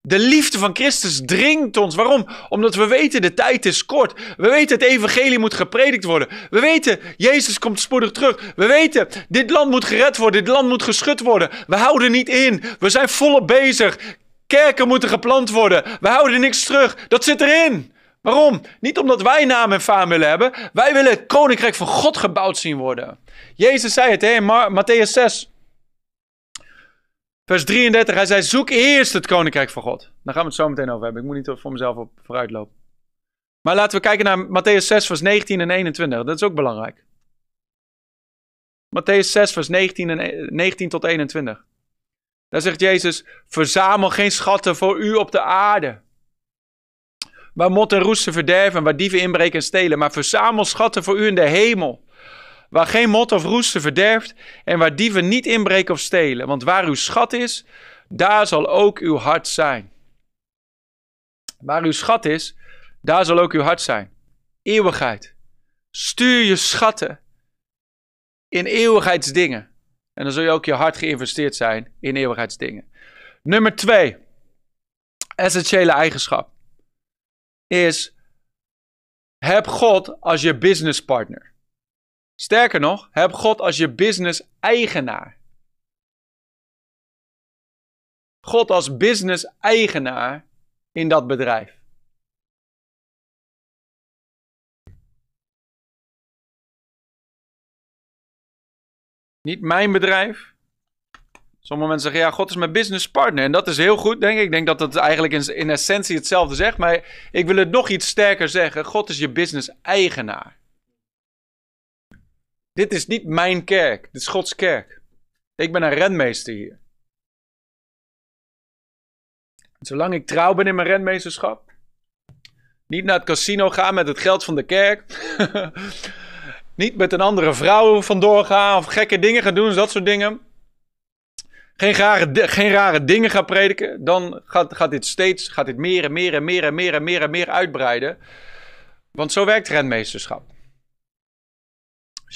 De liefde van Christus dringt ons. Waarom? Omdat we weten de tijd is kort. We weten het evangelie moet gepredikt worden. We weten Jezus komt spoedig terug. We weten dit land moet gered worden. Dit land moet geschud worden. We houden niet in. We zijn volop bezig. Kerken moeten geplant worden. We houden niks terug. Dat zit erin. Waarom? Niet omdat wij naam en faam willen hebben. Wij willen het koninkrijk van God gebouwd zien worden. Jezus zei het hè, in Matthäus 6. Vers 33, hij zei: Zoek eerst het koninkrijk van God. Daar gaan we het zo meteen over hebben. Ik moet niet voor mezelf op vooruit lopen. Maar laten we kijken naar Matthäus 6, vers 19 en 21. Dat is ook belangrijk. Matthäus 6, vers 19, en, 19 tot 21. Daar zegt Jezus: Verzamel geen schatten voor u op de aarde. Waar mot en roesten verderven, waar dieven inbreken en stelen. Maar verzamel schatten voor u in de hemel. Waar geen mot of roesten verderft en waar dieven niet inbreken of stelen. Want waar uw schat is, daar zal ook uw hart zijn. Waar uw schat is, daar zal ook uw hart zijn. Eeuwigheid. Stuur je schatten in eeuwigheidsdingen. En dan zul je ook je hart geïnvesteerd zijn in eeuwigheidsdingen. Nummer twee, essentiële eigenschap, is heb God als je businesspartner. Sterker nog, heb God als je business-eigenaar. God als business-eigenaar in dat bedrijf. Niet mijn bedrijf. Sommige mensen zeggen, ja, God is mijn business partner. En dat is heel goed, denk ik. Ik denk dat het eigenlijk in, in essentie hetzelfde zegt. Maar ik wil het nog iets sterker zeggen. God is je business eigenaar. Dit is niet mijn kerk. Dit is Gods kerk. Ik ben een renmeester hier. Zolang ik trouw ben in mijn renmeesterschap. Niet naar het casino gaan met het geld van de kerk. Niet met een andere vrouw vandoor gaan of gekke dingen gaan doen, dat soort dingen. Geen rare, geen rare dingen gaan prediken. Dan gaat, gaat dit steeds gaat dit meer en meer en meer en meer en meer en meer uitbreiden. Want zo werkt renmeesterschap.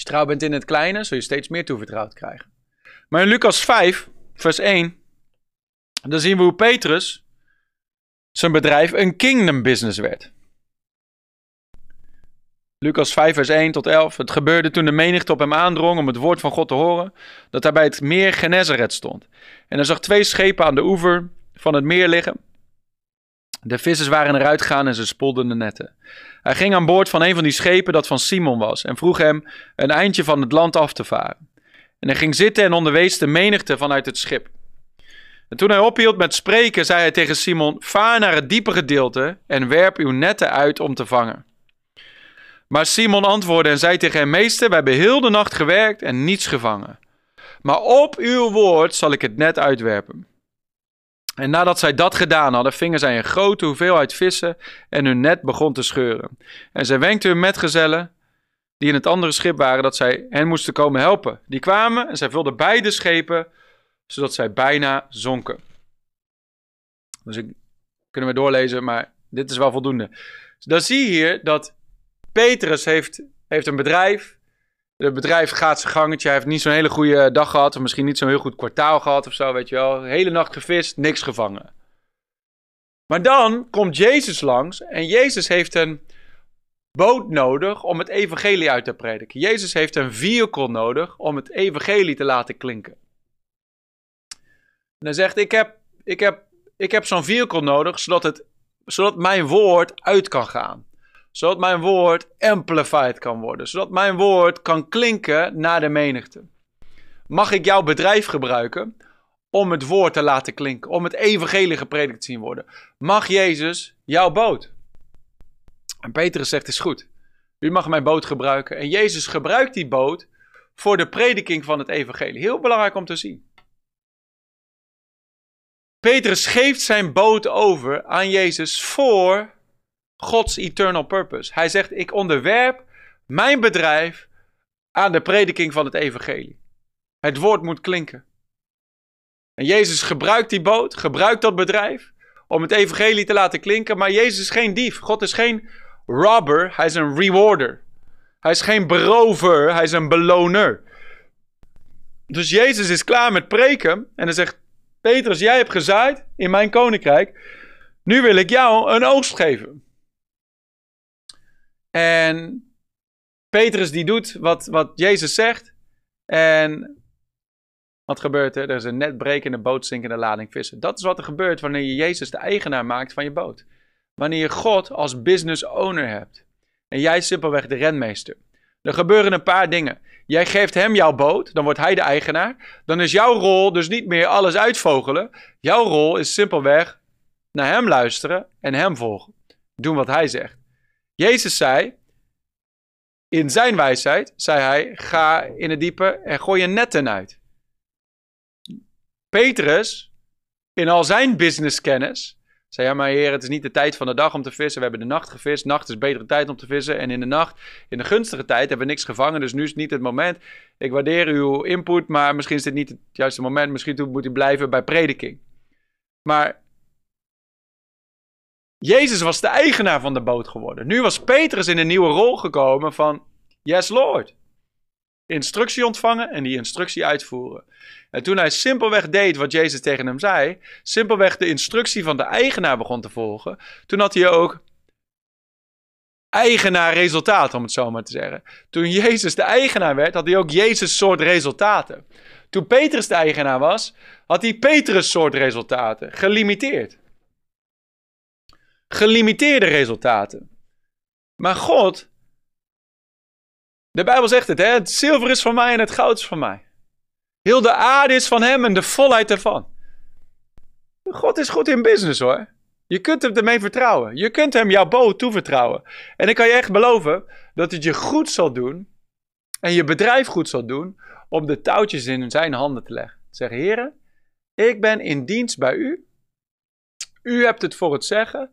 Als je trouw bent in het kleine, zul je steeds meer toevertrouwd krijgen. Maar in Lucas 5, vers 1, dan zien we hoe Petrus zijn bedrijf een kingdom business werd. Lucas 5, vers 1 tot 11. Het gebeurde toen de menigte op hem aandrong om het woord van God te horen, dat hij bij het meer Genezaret stond. En hij zag twee schepen aan de oever van het meer liggen. De vissers waren eruit gegaan en ze spoelden de netten. Hij ging aan boord van een van die schepen dat van Simon was en vroeg hem een eindje van het land af te varen. En hij ging zitten en onderwees de menigte vanuit het schip. En toen hij ophield met spreken, zei hij tegen Simon: Vaar naar het diepe gedeelte en werp uw netten uit om te vangen. Maar Simon antwoordde en zei tegen hem: Meester, wij hebben heel de nacht gewerkt en niets gevangen. Maar op uw woord zal ik het net uitwerpen. En nadat zij dat gedaan hadden, vingen zij een grote hoeveelheid vissen en hun net begon te scheuren. En zij wenkten hun metgezellen, die in het andere schip waren, dat zij hen moesten komen helpen. Die kwamen en zij vulden beide schepen, zodat zij bijna zonken. Dus ik, kunnen we doorlezen, maar dit is wel voldoende. dan zie je hier dat Petrus heeft, heeft een bedrijf. Het bedrijf gaat zijn gangetje. Hij heeft niet zo'n hele goede dag gehad. Of misschien niet zo'n heel goed kwartaal gehad of zo, weet je wel. hele nacht gevist, niks gevangen. Maar dan komt Jezus langs. En Jezus heeft een boot nodig om het evangelie uit te prediken. Jezus heeft een vehicle nodig om het evangelie te laten klinken. En hij zegt, ik heb, ik heb, ik heb zo'n vehicle nodig, zodat, het, zodat mijn woord uit kan gaan zodat mijn woord amplified kan worden, zodat mijn woord kan klinken naar de menigte. Mag ik jouw bedrijf gebruiken om het woord te laten klinken, om het evangelie gepredikt te zien worden? Mag Jezus jouw boot? En Petrus zegt, is goed. U mag mijn boot gebruiken. En Jezus gebruikt die boot voor de prediking van het evangelie. Heel belangrijk om te zien. Petrus geeft zijn boot over aan Jezus voor Gods eternal purpose. Hij zegt: Ik onderwerp mijn bedrijf aan de prediking van het evangelie. Het woord moet klinken. En Jezus gebruikt die boot, gebruikt dat bedrijf om het evangelie te laten klinken. Maar Jezus is geen dief. God is geen robber, hij is een rewarder. Hij is geen berover, hij is een beloner. Dus Jezus is klaar met preken en hij zegt: Petrus, jij hebt gezaaid in mijn koninkrijk. Nu wil ik jou een oogst geven. En Petrus die doet wat, wat Jezus zegt. En wat gebeurt er? Er is een net brekende boot zinkende lading vissen. Dat is wat er gebeurt wanneer je Jezus de eigenaar maakt van je boot. Wanneer je God als business owner hebt. En jij simpelweg de renmeester. Er gebeuren een paar dingen. Jij geeft hem jouw boot, dan wordt hij de eigenaar. Dan is jouw rol dus niet meer alles uitvogelen. Jouw rol is simpelweg naar hem luisteren en hem volgen. Doen wat hij zegt. Jezus zei: In zijn wijsheid zei hij: Ga in het diepe en gooi je netten uit. Petrus, in al zijn businesskennis, zei: Ja, maar heer, het is niet de tijd van de dag om te vissen. We hebben de nacht gevist. Nacht is betere tijd om te vissen. En in de nacht, in de gunstige tijd, hebben we niks gevangen. Dus nu is niet het moment. Ik waardeer uw input, maar misschien is dit niet het juiste moment. Misschien moet u blijven bij prediking. Maar Jezus was de eigenaar van de boot geworden. Nu was Petrus in een nieuwe rol gekomen van Yes Lord. Instructie ontvangen en die instructie uitvoeren. En toen hij simpelweg deed wat Jezus tegen hem zei, simpelweg de instructie van de eigenaar begon te volgen, toen had hij ook eigenaar resultaat, om het zo maar te zeggen. Toen Jezus de eigenaar werd, had hij ook Jezus soort resultaten. Toen Petrus de eigenaar was, had hij Petrus soort resultaten, gelimiteerd. Gelimiteerde resultaten. Maar God, de Bijbel zegt het, hè? het zilver is van mij en het goud is van mij. Heel de aarde is van hem en de volheid ervan. God is goed in business hoor. Je kunt hem ermee vertrouwen. Je kunt hem jouw boot toevertrouwen. En ik kan je echt beloven dat het je goed zal doen en je bedrijf goed zal doen om de touwtjes in zijn handen te leggen. Zeg, heren, ik ben in dienst bij u. U hebt het voor het zeggen.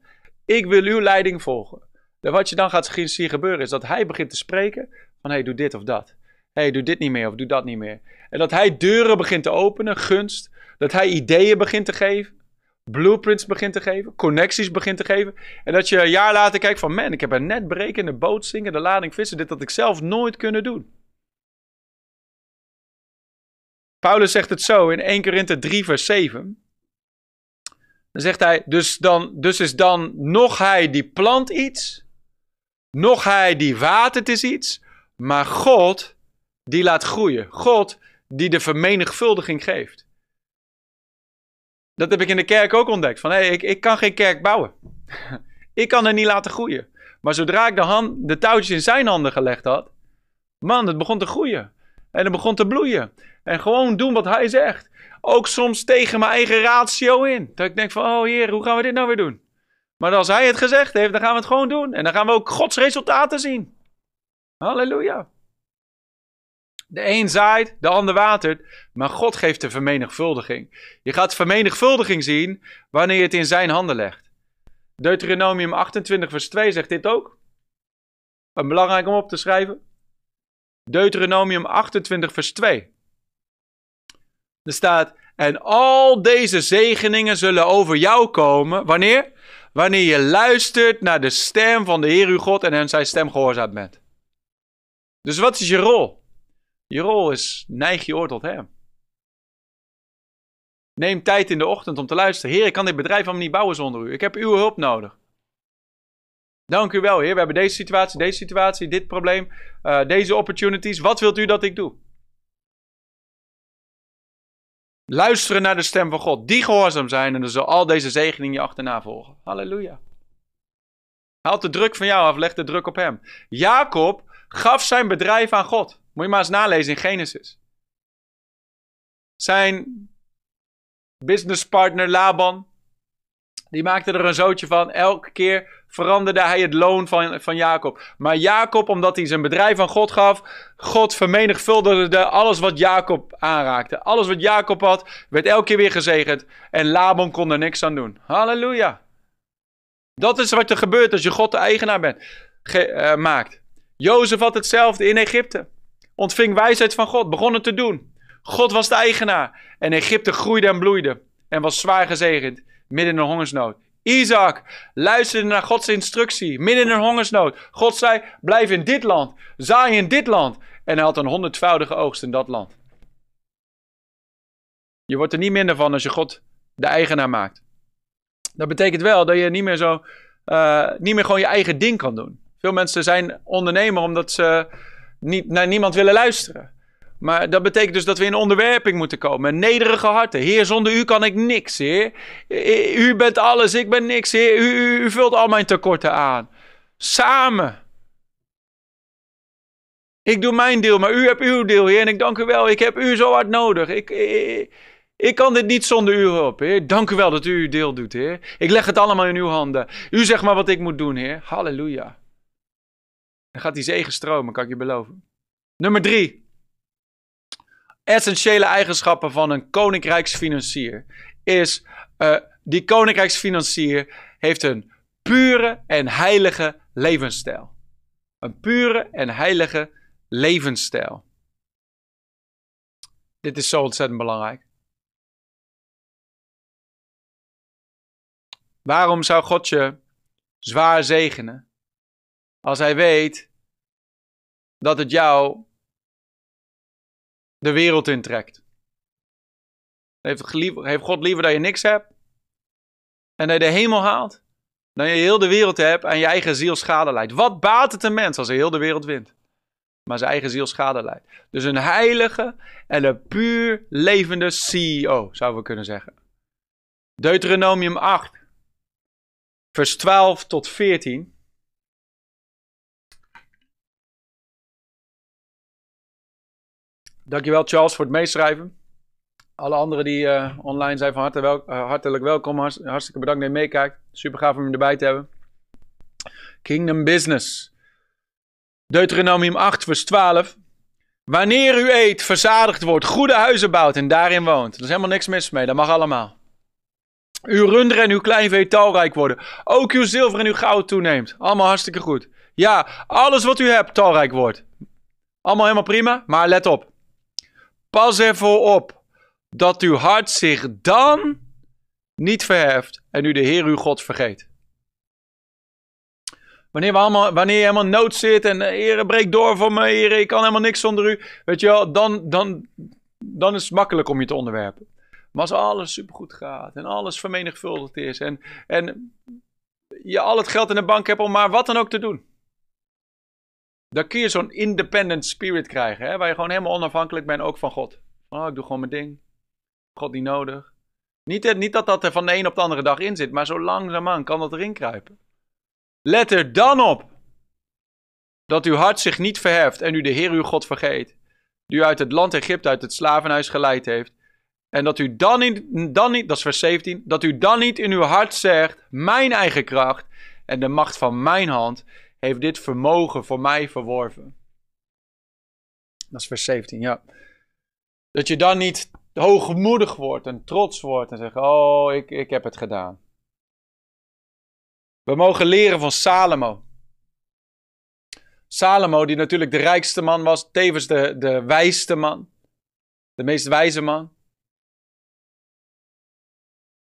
Ik wil uw leiding volgen. En wat je dan gaat zien gebeuren is dat hij begint te spreken van hey, doe dit of dat. hey, doe dit niet meer of doe dat niet meer. En dat hij deuren begint te openen, gunst. Dat hij ideeën begint te geven. Blueprints begint te geven, connecties begint te geven. En dat je een jaar later kijkt van, man, ik heb een net berekende boot zingen, de lading vissen, dit had ik zelf nooit kunnen doen. Paulus zegt het zo in 1 Korinthe 3 vers 7. Dan zegt hij, dus, dan, dus is dan nog hij die plant iets, nog hij die watert is iets, maar God die laat groeien. God die de vermenigvuldiging geeft. Dat heb ik in de kerk ook ontdekt. Van hey, ik, ik kan geen kerk bouwen. ik kan er niet laten groeien. Maar zodra ik de, hand, de touwtjes in zijn handen gelegd had, man, het begon te groeien. En het begon te bloeien. En gewoon doen wat hij zegt. Ook soms tegen mijn eigen ratio in. Dat ik denk van, oh heer, hoe gaan we dit nou weer doen? Maar als hij het gezegd heeft, dan gaan we het gewoon doen. En dan gaan we ook Gods resultaten zien. Halleluja. De een zaait, de ander watert, maar God geeft de vermenigvuldiging. Je gaat vermenigvuldiging zien wanneer je het in zijn handen legt. Deuteronomium 28 vers 2 zegt dit ook. Belangrijk om op te schrijven. Deuteronomium 28 vers 2. Er staat, en al deze zegeningen zullen over jou komen. Wanneer? Wanneer je luistert naar de stem van de Heer uw God en hem zijn stem gehoorzaam bent. Dus wat is je rol? Je rol is neig je oor tot hem. Neem tijd in de ochtend om te luisteren. Heer, ik kan dit bedrijf allemaal niet bouwen zonder u. Ik heb uw hulp nodig. Dank u wel, Heer. We hebben deze situatie, deze situatie, dit probleem, uh, deze opportunities. Wat wilt u dat ik doe? Luisteren naar de stem van God, die gehoorzaam zijn en dan zal al deze zegeningen je achterna volgen. Halleluja. Haal de druk van jou af, leg de druk op hem. Jacob gaf zijn bedrijf aan God. Moet je maar eens nalezen in Genesis. Zijn businesspartner Laban, die maakte er een zootje van. Elke keer veranderde hij het loon van, van Jacob. Maar Jacob, omdat hij zijn bedrijf aan God gaf, God vermenigvuldigde alles wat Jacob aanraakte. Alles wat Jacob had, werd elke keer weer gezegend. En Laban kon er niks aan doen. Halleluja. Dat is wat er gebeurt als je God de eigenaar bent, uh, maakt. Jozef had hetzelfde in Egypte. Ontving wijsheid van God, begon het te doen. God was de eigenaar. En Egypte groeide en bloeide. En was zwaar gezegend, midden in een hongersnood. Isaac luisterde naar Gods instructie, midden in een hongersnood. God zei, blijf in dit land, zaai in dit land. En hij had een honderdvoudige oogst in dat land. Je wordt er niet minder van als je God de eigenaar maakt. Dat betekent wel dat je niet meer zo, uh, niet meer gewoon je eigen ding kan doen. Veel mensen zijn ondernemer omdat ze niet naar niemand willen luisteren. Maar dat betekent dus dat we in onderwerping moeten komen. Nederige harten. Heer, zonder u kan ik niks, heer. U bent alles, ik ben niks, heer. U, vult al mijn tekorten aan. Samen. Ik doe mijn deel, maar u hebt uw deel, heer. En ik dank u wel. Ik heb u zo hard nodig. Ik, ik, ik kan dit niet zonder uw hulp, heer. Dank u wel dat u uw deel doet, heer. Ik leg het allemaal in uw handen. U zegt maar wat ik moet doen, heer. Halleluja. Dan gaat die zegen stromen, kan ik je beloven. Nummer drie. Essentiële eigenschappen van een koninkrijksfinancier is uh, die koninkrijksfinancier heeft een pure en heilige levensstijl. Een pure en heilige levensstijl. Dit is zo ontzettend belangrijk. Waarom zou God je zwaar zegenen als hij weet dat het jou de wereld intrekt? Heeft, heeft God liever dat je niks hebt en dat je de hemel haalt, dan je heel de wereld hebt en je eigen ziel schade leidt. Wat baat het een mens als hij heel de wereld wint? Maar zijn eigen ziel schade leidt. Dus een heilige en een puur levende CEO, zouden we kunnen zeggen. Deuteronomium 8, vers 12 tot 14. Dankjewel Charles voor het meeschrijven. Alle anderen die uh, online zijn van harte wel, uh, hartelijk welkom. Hartstikke bedankt dat je meekijkt. Super gaaf om je erbij te hebben. Kingdom Business. Deuteronomium 8 vers 12. Wanneer u eet, verzadigd wordt, goede huizen bouwt en daarin woont. Er is helemaal niks mis mee, dat mag allemaal. Uw runderen en uw kleinvee talrijk worden. Ook uw zilver en uw goud toeneemt. Allemaal hartstikke goed. Ja, alles wat u hebt talrijk wordt. Allemaal helemaal prima, maar let op. Pas ervoor op dat uw hart zich dan niet verheft en u de Heer uw God vergeet. Wanneer, we allemaal, wanneer je helemaal nood zit en uh, Heer, breek door voor me, Heer, ik kan helemaal niks zonder u. Weet je wel, dan, dan, dan is het makkelijk om je te onderwerpen. Maar als alles supergoed gaat en alles vermenigvuldigd is en, en je al het geld in de bank hebt om maar wat dan ook te doen. Dan kun je zo'n independent spirit krijgen, hè, waar je gewoon helemaal onafhankelijk bent, ook van God. Oh, ik doe gewoon mijn ding. God niet nodig. Niet, niet dat dat er van de een op de andere dag in zit, maar zo langzaamaan kan dat erin kruipen. Let er dan op dat uw hart zich niet verheft en u de Heer uw God vergeet, die u uit het land Egypte, uit het slavenhuis geleid heeft. En dat u dan, in, dan niet, dat is vers 17, dat u dan niet in uw hart zegt, mijn eigen kracht en de macht van mijn hand heeft dit vermogen voor mij verworven. Dat is vers 17, ja. Dat je dan niet hoogmoedig wordt en trots wordt en zegt: Oh, ik, ik heb het gedaan. We mogen leren van Salomo. Salomo, die natuurlijk de rijkste man was, tevens de, de wijste man, de meest wijze man.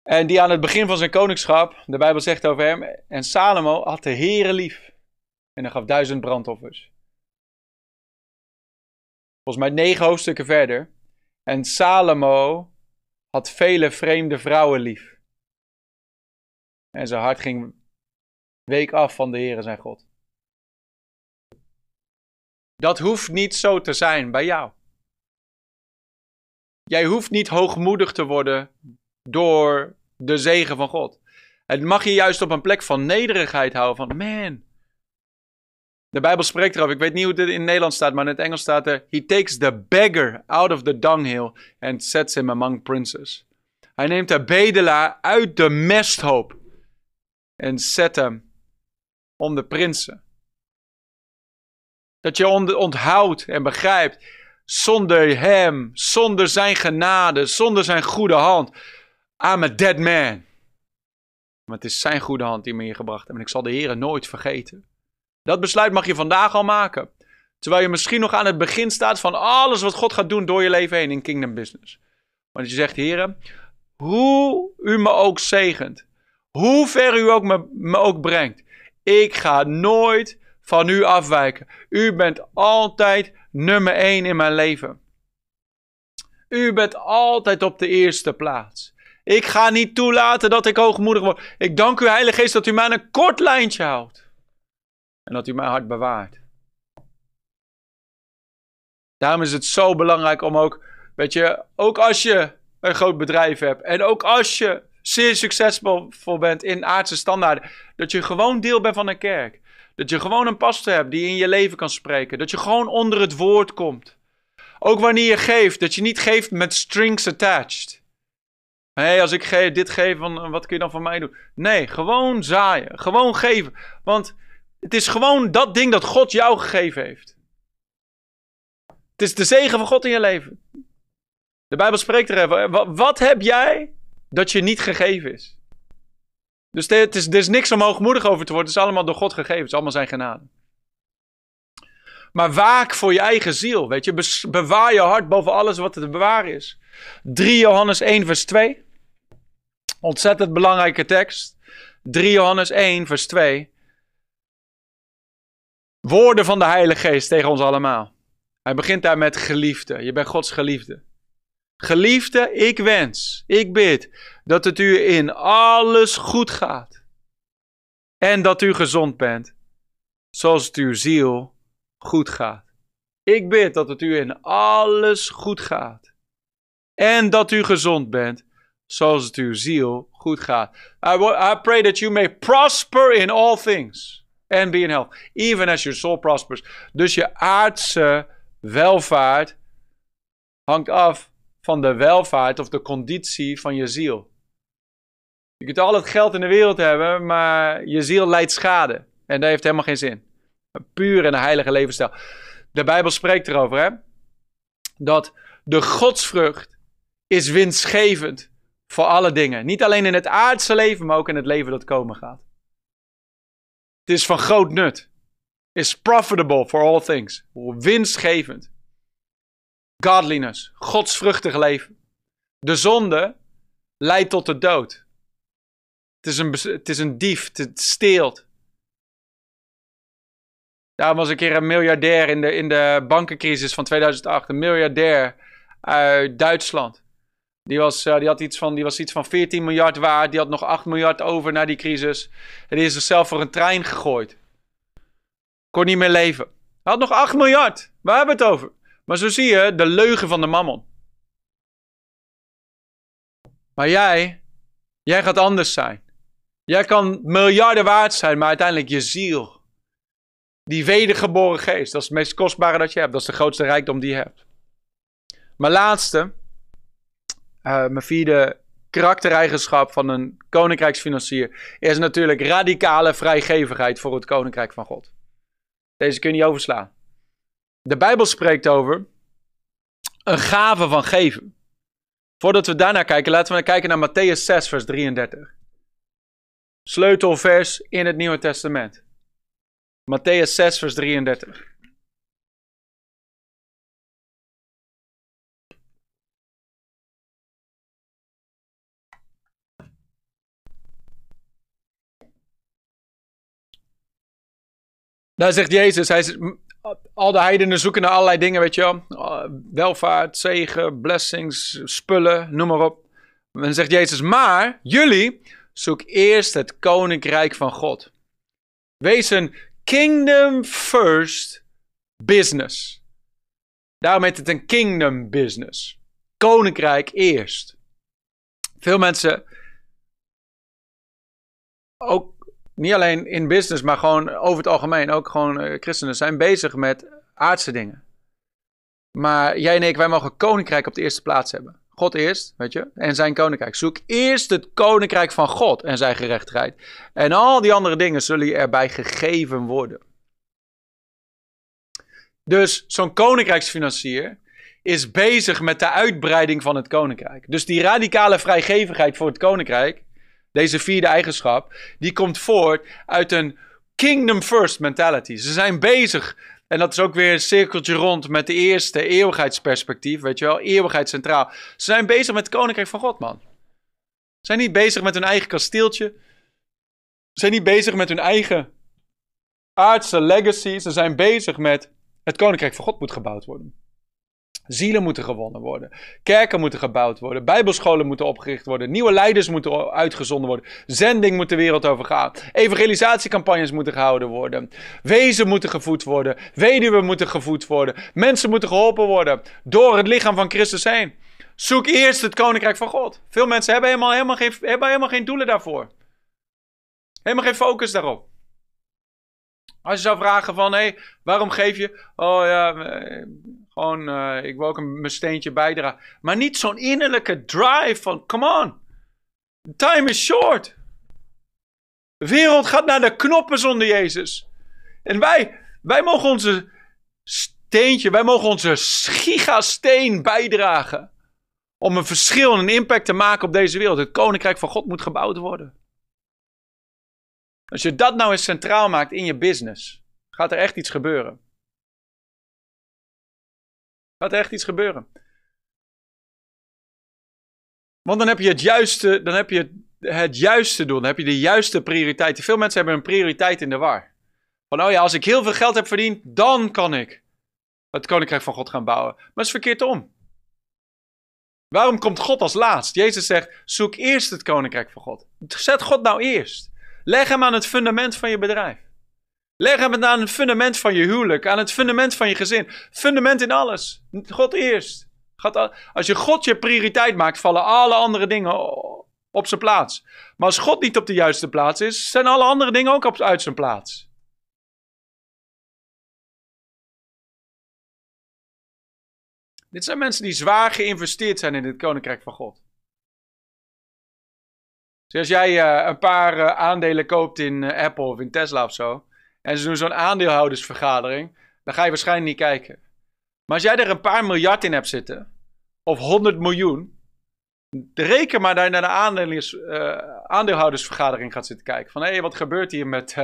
En die aan het begin van zijn koningschap, de Bijbel zegt over hem, en Salomo had de Heere lief. En hij gaf duizend brandoffers. Volgens mij negen hoofdstukken verder en Salomo had vele vreemde vrouwen lief. En zijn hart ging week af van de Heere zijn God. Dat hoeft niet zo te zijn bij jou. Jij hoeft niet hoogmoedig te worden door de zegen van God. Het mag je juist op een plek van nederigheid houden. Van man, de Bijbel spreekt erover. Ik weet niet hoe het in het Nederlands staat, maar in het Engels staat er: He takes the beggar out of the dunghill and sets him among princes. Hij neemt de bedelaar uit de mesthoop en zet hem om de prinsen. Dat je onthoudt en begrijpt, zonder hem, zonder zijn genade, zonder zijn goede hand, I'm a dead man. Maar het is zijn goede hand die me hier gebracht heeft en ik zal de Heer nooit vergeten. Dat besluit mag je vandaag al maken. Terwijl je misschien nog aan het begin staat van alles wat God gaat doen door je leven heen in Kingdom Business. Want je zegt, heren, hoe u me ook zegent, hoe ver u ook me, me ook brengt, ik ga nooit van u afwijken. U bent altijd nummer één in mijn leven. U bent altijd op de eerste plaats. Ik ga niet toelaten dat ik hoogmoedig word. Ik dank u, Heilige Geest, dat u mij een kort lijntje houdt. En dat u mijn hart bewaart. Daarom is het zo belangrijk om ook, weet je, ook als je een groot bedrijf hebt en ook als je zeer succesvol bent in aardse standaarden, dat je gewoon deel bent van een kerk. Dat je gewoon een pastor hebt die in je leven kan spreken. Dat je gewoon onder het woord komt. Ook wanneer je geeft, dat je niet geeft met strings attached. Hé, hey, als ik dit geef, wat kun je dan van mij doen? Nee, gewoon zaaien. Gewoon geven. Want Het is gewoon dat ding dat God jou gegeven heeft. Het is de zegen van God in je leven. De Bijbel spreekt er even. Wat heb jij dat je niet gegeven is? Dus er is, is niks om hoogmoedig over te worden. Het is allemaal door God gegeven. Het is allemaal zijn genade. Maar waak voor je eigen ziel. Weet je, bewaar je hart boven alles wat te bewaren is. 3 Johannes 1, vers 2. Ontzettend belangrijke tekst. 3 Johannes 1, vers 2. Woorden van de Heilige Geest tegen ons allemaal. Hij begint daar met geliefde. Je bent Gods geliefde. Geliefde, ik wens, ik bid dat het u in alles goed gaat. En dat u gezond bent, zoals het uw ziel goed gaat. Ik bid dat het u in alles goed gaat. En dat u gezond bent, zoals het uw ziel goed gaat. I, I pray that you may prosper in all things. And be in health. Even as your soul prospers. Dus je aardse welvaart hangt af van de welvaart of de conditie van je ziel. Je kunt al het geld in de wereld hebben, maar je ziel leidt schade. En dat heeft helemaal geen zin. Puur en een heilige levensstijl. De Bijbel spreekt erover, hè? Dat de godsvrucht is winstgevend voor alle dingen. Niet alleen in het aardse leven, maar ook in het leven dat komen gaat. Het is van groot nut. Is profitable for all things. Winstgevend. Godliness. Godsvruchtig leven. De zonde leidt tot de dood. Het is een, het is een dief. Het steelt. Daar was een keer een miljardair in de, in de bankencrisis van 2008. Een miljardair uit Duitsland. Die was, uh, die, had iets van, die was iets van 14 miljard waard. Die had nog 8 miljard over na die crisis. En die is zichzelf voor een trein gegooid. Kon niet meer leven. Hij had nog 8 miljard. Waar hebben we het over? Maar zo zie je de leugen van de mammon. Maar jij, jij gaat anders zijn. Jij kan miljarden waard zijn, maar uiteindelijk je ziel. Die wedergeboren geest, dat is het meest kostbare dat je hebt. Dat is de grootste rijkdom die je hebt. Mijn laatste, mijn vierde karaktereigenschap van een koninkrijksfinancier is natuurlijk radicale vrijgevigheid voor het koninkrijk van God. Deze kun je niet overslaan. De Bijbel spreekt over een gave van geven. Voordat we daarnaar kijken, laten we kijken naar Matthäus 6, vers 33. Sleutelvers in het Nieuwe Testament. Matthäus 6, vers 33. Daar zegt Jezus, hij zegt, al de heidenen zoeken naar allerlei dingen, weet je wel. Uh, welvaart, zegen, blessings, spullen, noem maar op. En dan zegt Jezus, maar jullie zoek eerst het koninkrijk van God. Wees een kingdom first business. Daarom heet het een kingdom business. Koninkrijk eerst. Veel mensen, ook niet alleen in business, maar gewoon over het algemeen, ook gewoon uh, christenen, zijn bezig met aardse dingen. Maar jij en ik, wij mogen koninkrijk op de eerste plaats hebben. God eerst, weet je, en zijn koninkrijk. Zoek eerst het koninkrijk van God en zijn gerechtigheid. En al die andere dingen zullen je erbij gegeven worden. Dus zo'n koninkrijksfinancier is bezig met de uitbreiding van het koninkrijk. Dus die radicale vrijgevigheid voor het koninkrijk deze vierde eigenschap, die komt voort uit een kingdom first mentality. Ze zijn bezig, en dat is ook weer een cirkeltje rond met de eerste eeuwigheidsperspectief, weet je wel, eeuwigheid centraal. Ze zijn bezig met het koninkrijk van God, man. Ze zijn niet bezig met hun eigen kasteeltje. Ze zijn niet bezig met hun eigen aardse legacy. Ze zijn bezig met het koninkrijk van God moet gebouwd worden. Zielen moeten gewonnen worden. Kerken moeten gebouwd worden. Bijbelscholen moeten opgericht worden. Nieuwe leiders moeten uitgezonden worden. Zending moet de wereld overgaan. Evangelisatiecampagnes moeten gehouden worden. Wezen moeten gevoed worden. Weduwen moeten gevoed worden. Mensen moeten geholpen worden. Door het lichaam van Christus heen. Zoek eerst het koninkrijk van God. Veel mensen hebben helemaal, helemaal, geen, hebben helemaal geen doelen daarvoor. Helemaal geen focus daarop. Als je zou vragen van, hé, waarom geef je? Oh ja, eh, gewoon, uh, ik wil ook een, mijn steentje bijdragen. Maar niet zo'n innerlijke drive van, come on. Time is short. De wereld gaat naar de knoppen zonder Jezus. En wij, wij mogen onze steentje, wij mogen onze gigasteen bijdragen. Om een verschil en een impact te maken op deze wereld. Het koninkrijk van God moet gebouwd worden. Als je dat nou eens centraal maakt in je business, gaat er echt iets gebeuren. Gaat er echt iets gebeuren. Want dan heb je het juiste, dan heb je het juiste doen. Dan heb je de juiste prioriteiten. Veel mensen hebben een prioriteit in de war. Van, oh ja, als ik heel veel geld heb verdiend, dan kan ik het koninkrijk van God gaan bouwen. Maar het is verkeerd om. Waarom komt God als laatst? Jezus zegt: zoek eerst het koninkrijk van God. Zet God nou eerst. Leg hem aan het fundament van je bedrijf. Leg hem aan het fundament van je huwelijk, aan het fundament van je gezin. Fundament in alles. God eerst. Als je God je prioriteit maakt, vallen alle andere dingen op zijn plaats. Maar als God niet op de juiste plaats is, zijn alle andere dingen ook op, uit zijn plaats. Dit zijn mensen die zwaar geïnvesteerd zijn in het koninkrijk van God. Dus als jij uh, een paar uh, aandelen koopt in uh, Apple of in Tesla of zo, en ze doen zo'n aandeelhoudersvergadering, dan ga je waarschijnlijk niet kijken. Maar als jij er een paar miljard in hebt zitten, of 100 miljoen, reken maar dat je naar de aandeelhoudersvergadering gaat zitten kijken. Van hé, hey, wat gebeurt hier met,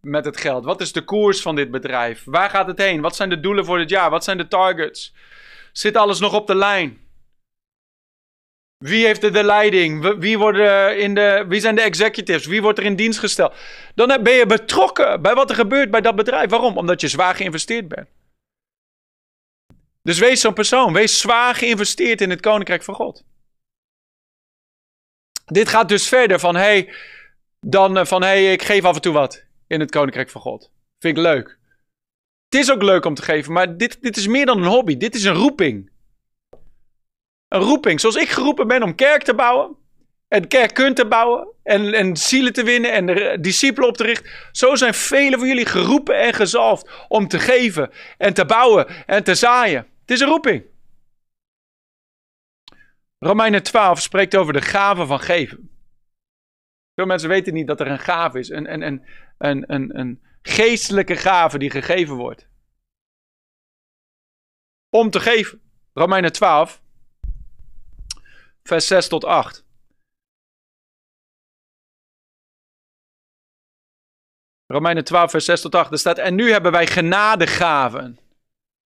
met het geld? Wat is de koers van dit bedrijf? Waar gaat het heen? Wat zijn de doelen voor dit jaar? Wat zijn de targets? Zit alles nog op de lijn? Wie heeft de leiding? Wie, worden in de, wie zijn de executives? Wie wordt er in dienst gesteld? Dan ben je betrokken bij wat er gebeurt bij dat bedrijf. Waarom? Omdat je zwaar geïnvesteerd bent. Dus wees zo'n persoon. Wees zwaar geïnvesteerd in het koninkrijk van God. Dit gaat dus verder van hey, dan eh, van hey, ik geef af en toe wat in het koninkrijk van God. Vind ik leuk. Het is ook leuk om te geven, maar dit, dit is meer dan een hobby. Dit is een roeping. Een roeping. Zoals ik geroepen ben om kerk te bouwen. En kerk te bouwen. En, en zielen te winnen. En discipelen op te richten. Zo zijn velen van jullie geroepen en gezalfd. Om te geven. En te bouwen. En te zaaien. Het is een roeping. Romeinen 12 spreekt over de gave van geven. Veel mensen weten niet dat er een gave is. Een, een, een, een, een, een geestelijke gave die gegeven wordt. Om te geven. Romeinen 12, vers 6 tot 8. Romeinen 12, vers 6 tot 8. Er staat: En nu hebben wij genadegaven.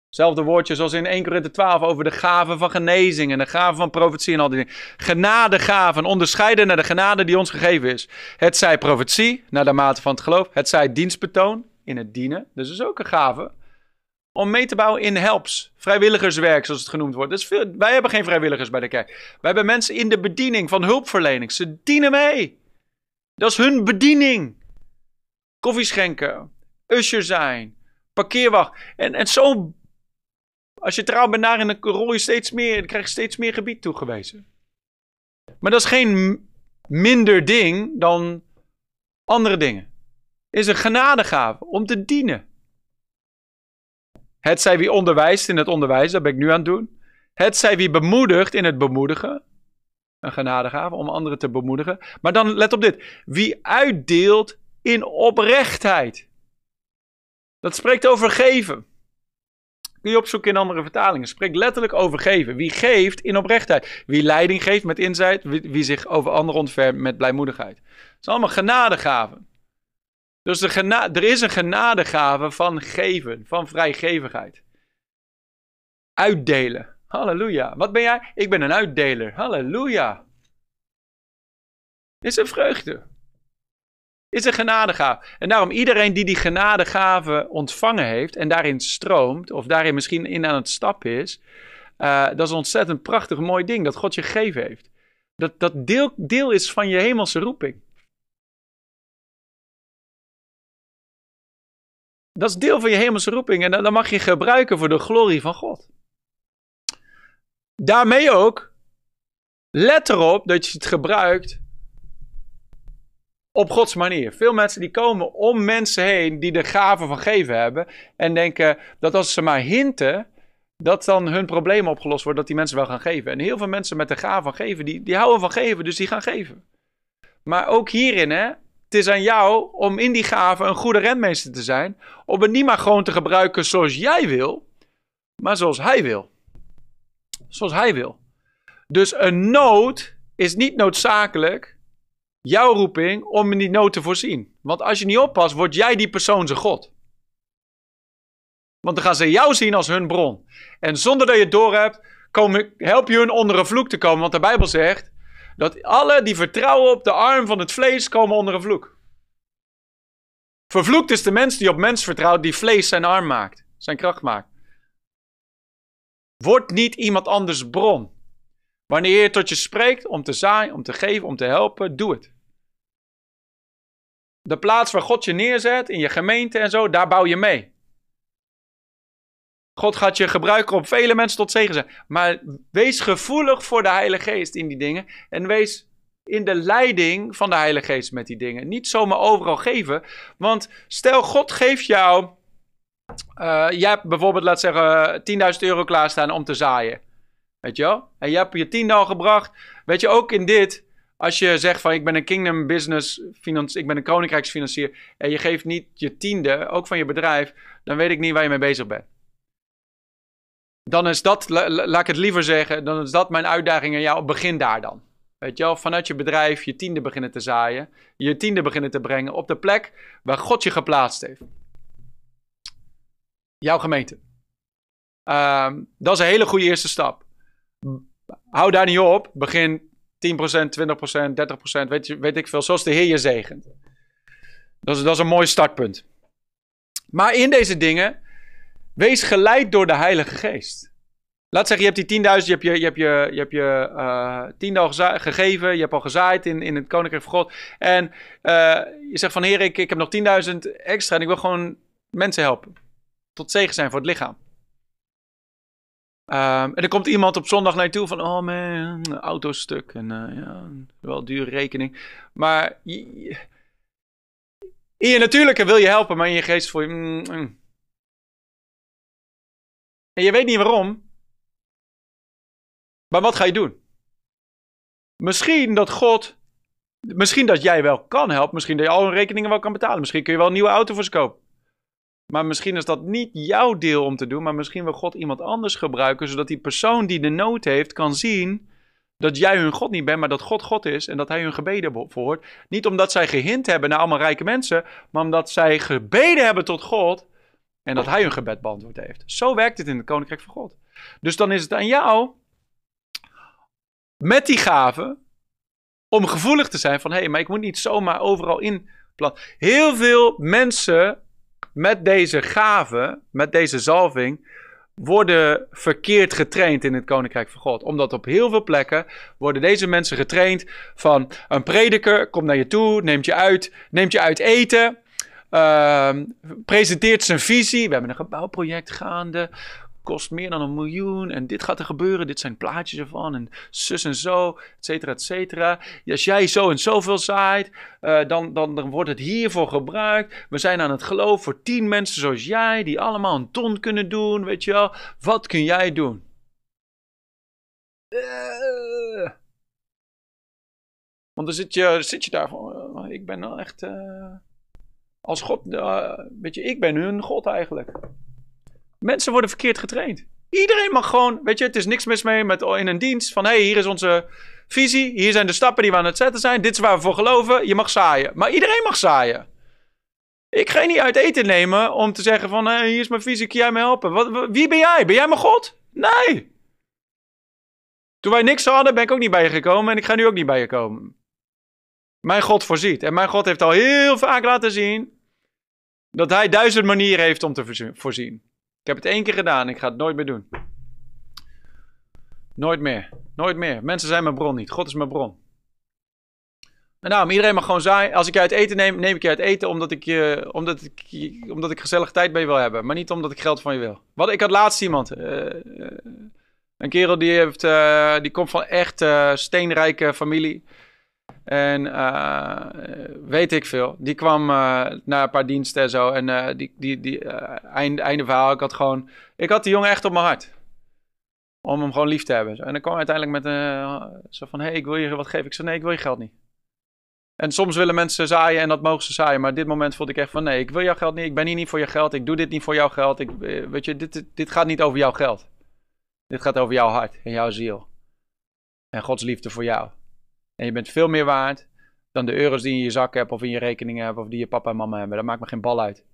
Hetzelfde woordje zoals in 1 Korinthe 12 over de gaven van genezing en de gaven van profetie en al die dingen. Genadegaven, onderscheiden naar de genade die ons gegeven is. Het zij profetie, naar de mate van het geloof. Het zij dienstbetoon, in het dienen. Dus is ook een gave. Om mee te bouwen in helps, vrijwilligerswerk zoals het genoemd wordt. Veel, wij hebben geen vrijwilligers bij de kerk. Wij hebben mensen in de bediening van hulpverlening. Ze dienen mee. Dat is hun bediening. Koffie schenken, usher zijn, parkeerwacht. En, en zo als je trouw bent daarin, dan rol je steeds meer, dan krijg je steeds meer gebied toegewezen. Maar dat is geen minder ding dan andere dingen. Het is een genadegave om te dienen. Het zij wie onderwijst in het onderwijs, dat ben ik nu aan het doen. Het zij wie bemoedigt in het bemoedigen. Een genadegave om anderen te bemoedigen. Maar dan let op dit. Wie uitdeelt in oprechtheid. Dat spreekt over geven. Kun je opzoeken in andere vertalingen. Spreekt letterlijk over geven. Wie geeft in oprechtheid. Wie leiding geeft met inzicht. Wie, zich over anderen ontfermt met blijmoedigheid. Het zijn allemaal genadegaven. Dus de er is een genadegave van geven. Van vrijgevigheid. Uitdelen. Halleluja. Wat ben jij? Ik ben een uitdeler. Halleluja. Is een vreugde is een genadegave. En daarom iedereen die die genadegave ontvangen heeft en daarin stroomt, of daarin misschien in aan het stappen is, uh, dat is een ontzettend prachtig mooi ding dat God je gegeven heeft. Dat dat deel, deel is van je hemelse roeping. Dat is deel van je hemelse roeping en dan mag je gebruiken voor de glorie van God. Daarmee ook, let erop dat je het gebruikt op Gods manier. Veel mensen die komen om mensen heen die de gave van geven hebben. En denken dat als ze maar hinten, dat dan hun probleem opgelost wordt, dat die mensen wel gaan geven. En heel veel mensen met de gave van geven, die, die houden van geven, dus die gaan geven. Maar ook hierin, hè, Het is aan jou om in die gave een goede rentmeester te zijn. Om het niet maar gewoon te gebruiken zoals jij wil, maar zoals hij wil. Zoals hij wil. Dus een nood is niet noodzakelijk jouw roeping om in die nood te voorzien. Want als je niet oppast, word jij die persoon zijn God. Want dan gaan ze jou zien als hun bron. En zonder dat je het doorhebt, help je hun onder een vloek te komen. Want de Bijbel zegt dat alle die vertrouwen op de arm van het vlees komen onder een vloek. Vervloekt is de mens die op mens vertrouwt, die vlees zijn arm maakt, zijn kracht maakt. Word niet iemand anders bron. Wanneer je tot je spreekt om te zaaien, om te geven, om te helpen, doe het. De plaats waar God je neerzet, in je gemeente en zo, daar bouw je mee. God gaat je gebruiken om vele mensen tot zegen zijn. Maar wees gevoelig voor de Heilige Geest in die dingen. En wees in de leiding van de Heilige Geest met die dingen. Niet zomaar overal geven. Want stel, God geeft jou. Uh, jij hebt bijvoorbeeld, laat zeggen, 10.000 euro klaarstaan om te zaaien. Weet je wel? En je hebt je tiende al gebracht. Weet je, ook in dit. Als je zegt van ik ben een kingdom business, ik ben een koninkrijksfinancier. En je geeft niet je tiende, ook van je bedrijf. Dan weet ik niet waar je mee bezig bent dan is dat, laat ik het liever zeggen, dan is dat mijn uitdaging aan jou. Begin daar dan. Weet je wel, vanuit je bedrijf je tiende beginnen te zaaien. Je tiende beginnen te brengen op de plek waar God je geplaatst heeft. Jouw gemeente. Um, dat is een hele goede eerste stap. Hou daar niet op. Begin 10%, 20%, 30%, weet, je, weet ik veel. Zoals de Heer je zegent. Dat is, dat is een mooi startpunt. Maar in deze dingen Wees geleid door de Heilige Geest. Laat zeggen, je hebt die 10.000, je hebt je, je, hebt je, je, hebt je tiende al gegeven, je hebt al gezaaid in, in het Koninkrijk van God. En uh, je zegt van, heer, ik, ik heb nog 10.000 extra en ik wil gewoon mensen helpen. Tot zegen zijn voor het lichaam. Um, en dan komt iemand op zondag naar je toe van, oh man, auto stuk en uh, ja, wel dure rekening. Maar je, in je natuurlijke wil je helpen, maar in je geest voel je, mm, mm. En je weet niet waarom. Maar wat ga je doen? Misschien dat God. Misschien dat jij wel kan helpen. Misschien dat je al hun rekeningen wel kan betalen. Misschien kun je wel een nieuwe auto voor ze kopen. Maar misschien is dat niet jouw deel om te doen. Maar misschien wil God iemand anders gebruiken. Zodat die persoon die de nood heeft kan zien. Dat jij hun God niet bent, maar dat God God is en dat hij hun gebeden verhoort. Niet omdat zij gehind hebben naar allemaal rijke mensen, maar omdat zij gebeden hebben tot God en dat hij hun gebed beantwoord heeft. Zo werkt het in het koninkrijk van God. Dus dan is het aan jou, met die gave, om gevoelig te zijn van... hé, hey, maar ik moet niet zomaar overal in Heel veel mensen met deze gave, met deze zalving... worden verkeerd getraind in het koninkrijk van God. Omdat op heel veel plekken worden deze mensen getraind van... een prediker komt naar je toe, neemt je uit, neemt je uit eten... Uh, presenteert zijn visie. We hebben een gebouwproject gaande. Kost meer dan een miljoen. En dit gaat er gebeuren. Dit zijn plaatjes ervan. En zus en zo. Et cetera, et cetera. Als jij zo en zoveel zaait. Uh, dan, dan, dan wordt het hiervoor gebruikt. We zijn aan het geloven voor tien mensen zoals jij. Die allemaal een ton kunnen doen. Weet je wel. Wat kun jij doen? Uh, want dan zit je, zit je daar. Uh, ik ben wel echt als God, uh, weet je, ik ben hun God eigenlijk. Mensen worden verkeerd getraind. Iedereen mag gewoon, weet je, het is niks mis mee met in een dienst van hé, hey, hier is onze visie, hier zijn de stappen die we aan het zetten zijn, dit is waar we voor geloven, je mag zaaien. Maar iedereen mag zaaien. Ik ga je niet uit eten nemen om te zeggen van hey, hier is mijn visie, kun jij me helpen? Wat, wie ben jij? Ben jij mijn God? Nee. Toen wij niks hadden, ben ik ook niet bij je gekomen en ik ga nu ook niet bij je komen. Mijn God voorziet. En mijn God heeft al heel vaak laten zien dat hij duizend manieren heeft om te voorzien. Ik heb het één keer gedaan, ik ga het nooit meer doen. Nooit meer. Nooit meer. Mensen zijn mijn bron niet. God is mijn bron. En iedereen mag gewoon zaaien. Als ik je uit eten neem, neem ik je uit eten omdat ik, je, omdat ik, omdat ik gezellig tijd je wil hebben. Maar niet omdat ik geld van je wil. Wat, ik had laatst iemand. Uh, een kerel die, heeft, uh, die komt van echt steenrijke familie. En uh, weet ik veel. Die kwam uh, na een paar diensten en zo. En uh, die, die, die einde, verhaal. Ik had gewoon. Ik had die jongen echt op mijn hart. Om hem gewoon lief te hebben. En dan kwam uiteindelijk met een. zo van: hé, hey, ik wil je wat geven. Ik zei: nee, ik wil je geld niet. En soms willen mensen zaaien en dat mogen ze zaaien. Maar dit moment voelde ik echt van nee, ik wil jouw geld niet. Ik ben hier niet voor je geld. Ik doe dit niet voor jouw geld. Ik, eh, weet je, dit, dit gaat niet over jouw geld. Dit gaat over jouw hart en jouw ziel. En Gods liefde voor jou. En je bent veel meer waard dan de euro's die je in je zak hebt of in je rekening hebt of die je papa en mama hebben. Dat maakt me geen bal uit.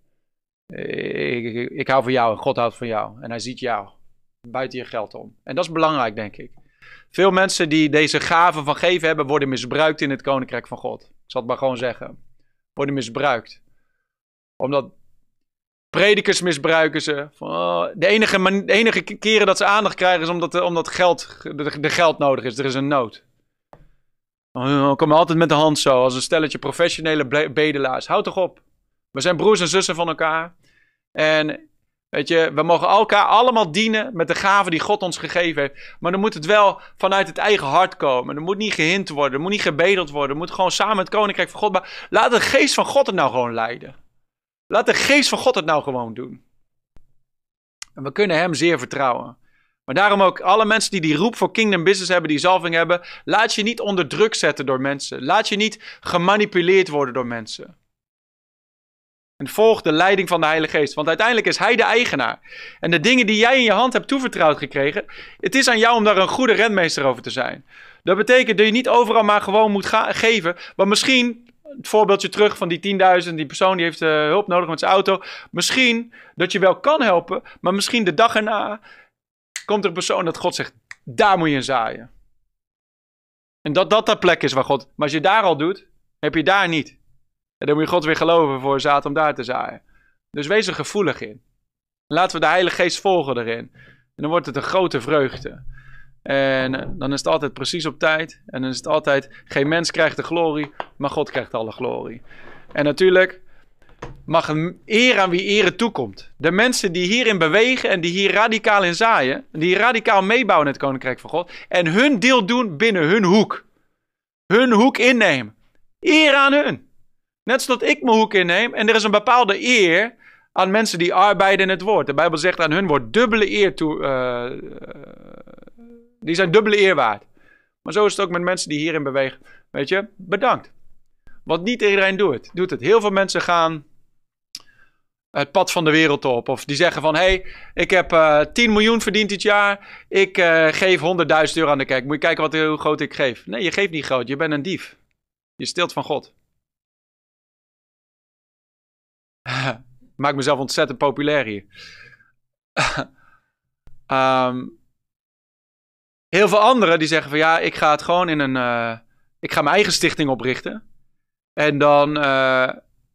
Ik, ik, hou van jou en God houdt van jou. En hij ziet jou. Buiten je geld om. En dat is belangrijk, denk ik. Veel mensen die deze gaven van geven hebben, worden misbruikt in het koninkrijk van God. Ik zal het maar gewoon zeggen. Worden misbruikt. Omdat predikers misbruiken ze. Oh, de, enige, de enige keren dat ze aandacht krijgen is omdat, omdat geld, de geld nodig is. Er is een nood. Oh, komen altijd met de hand zo, als een stelletje professionele bedelaars. Houd toch op. We zijn broers en zussen van elkaar. En weet je, we mogen elkaar allemaal dienen met de gaven die God ons gegeven heeft. Maar dan moet het wel vanuit het eigen hart komen. Er moet niet gehind worden, er moet niet gebedeld worden. Er moet gewoon samen het koninkrijk van God. Maar laat de geest van God het nou gewoon leiden. Laat de geest van God het nou gewoon doen. En we kunnen hem zeer vertrouwen. Maar daarom ook alle mensen die die roep voor kingdom business hebben, die zalving hebben, laat je niet onder druk zetten door mensen. Laat je niet gemanipuleerd worden door mensen. En volg de leiding van de Heilige Geest, want uiteindelijk is Hij de eigenaar. En de dingen die jij in je hand hebt toevertrouwd gekregen, het is aan jou om daar een goede renmeester over te zijn. Dat betekent dat je niet overal maar gewoon moet geven, want misschien het voorbeeldje terug van die 10.000, die persoon die heeft uh, hulp nodig met zijn auto. Misschien dat je wel kan helpen, maar misschien de dag erna komt er een persoon dat God zegt, daar moet je in zaaien. En dat dat de plek is waar God, maar als je daar al doet, heb je daar niet. En dan moet je God weer geloven voor zaad om daar te zaaien. Dus wees er gevoelig in. Laten we de Heilige Geest volgen erin. En dan wordt het een grote vreugde. En eh, dan is het altijd precies op tijd. En dan is het altijd, geen mens krijgt de glorie, maar God krijgt alle glorie. En natuurlijk mag een eer aan wie ere toekomt. De mensen die hierin bewegen en die hier radicaal in zaaien, die radicaal meebouwen in het Koninkrijk van God, en hun deel doen binnen hun hoek. Hun hoek innemen. Eer aan hun. Net zoals ik mijn hoek inneem en er is een bepaalde eer aan mensen die arbeiden in het woord. De Bijbel zegt aan hun wordt dubbele eer toe. Uh, die zijn dubbele eer waard. Maar zo is het ook met mensen die hierin bewegen. Weet je, bedankt. Want niet iedereen doet. Doet het. Heel veel mensen gaan het pad van de wereld op. Of die zeggen van, hé, hey, ik heb uh, eh, 10 miljoen verdiend dit jaar. Ik uh, geef 100.000 euro aan de kerk. Moet je kijken wat, hoe groot ik geef. Nee, je geeft niet groot. Je bent een dief. Je stilt van God. Maak mezelf ontzettend populair hier. um, Heel veel anderen die zeggen van ja, ik ga het gewoon in een. Uh, ik ga mijn eigen stichting oprichten. En dan uh,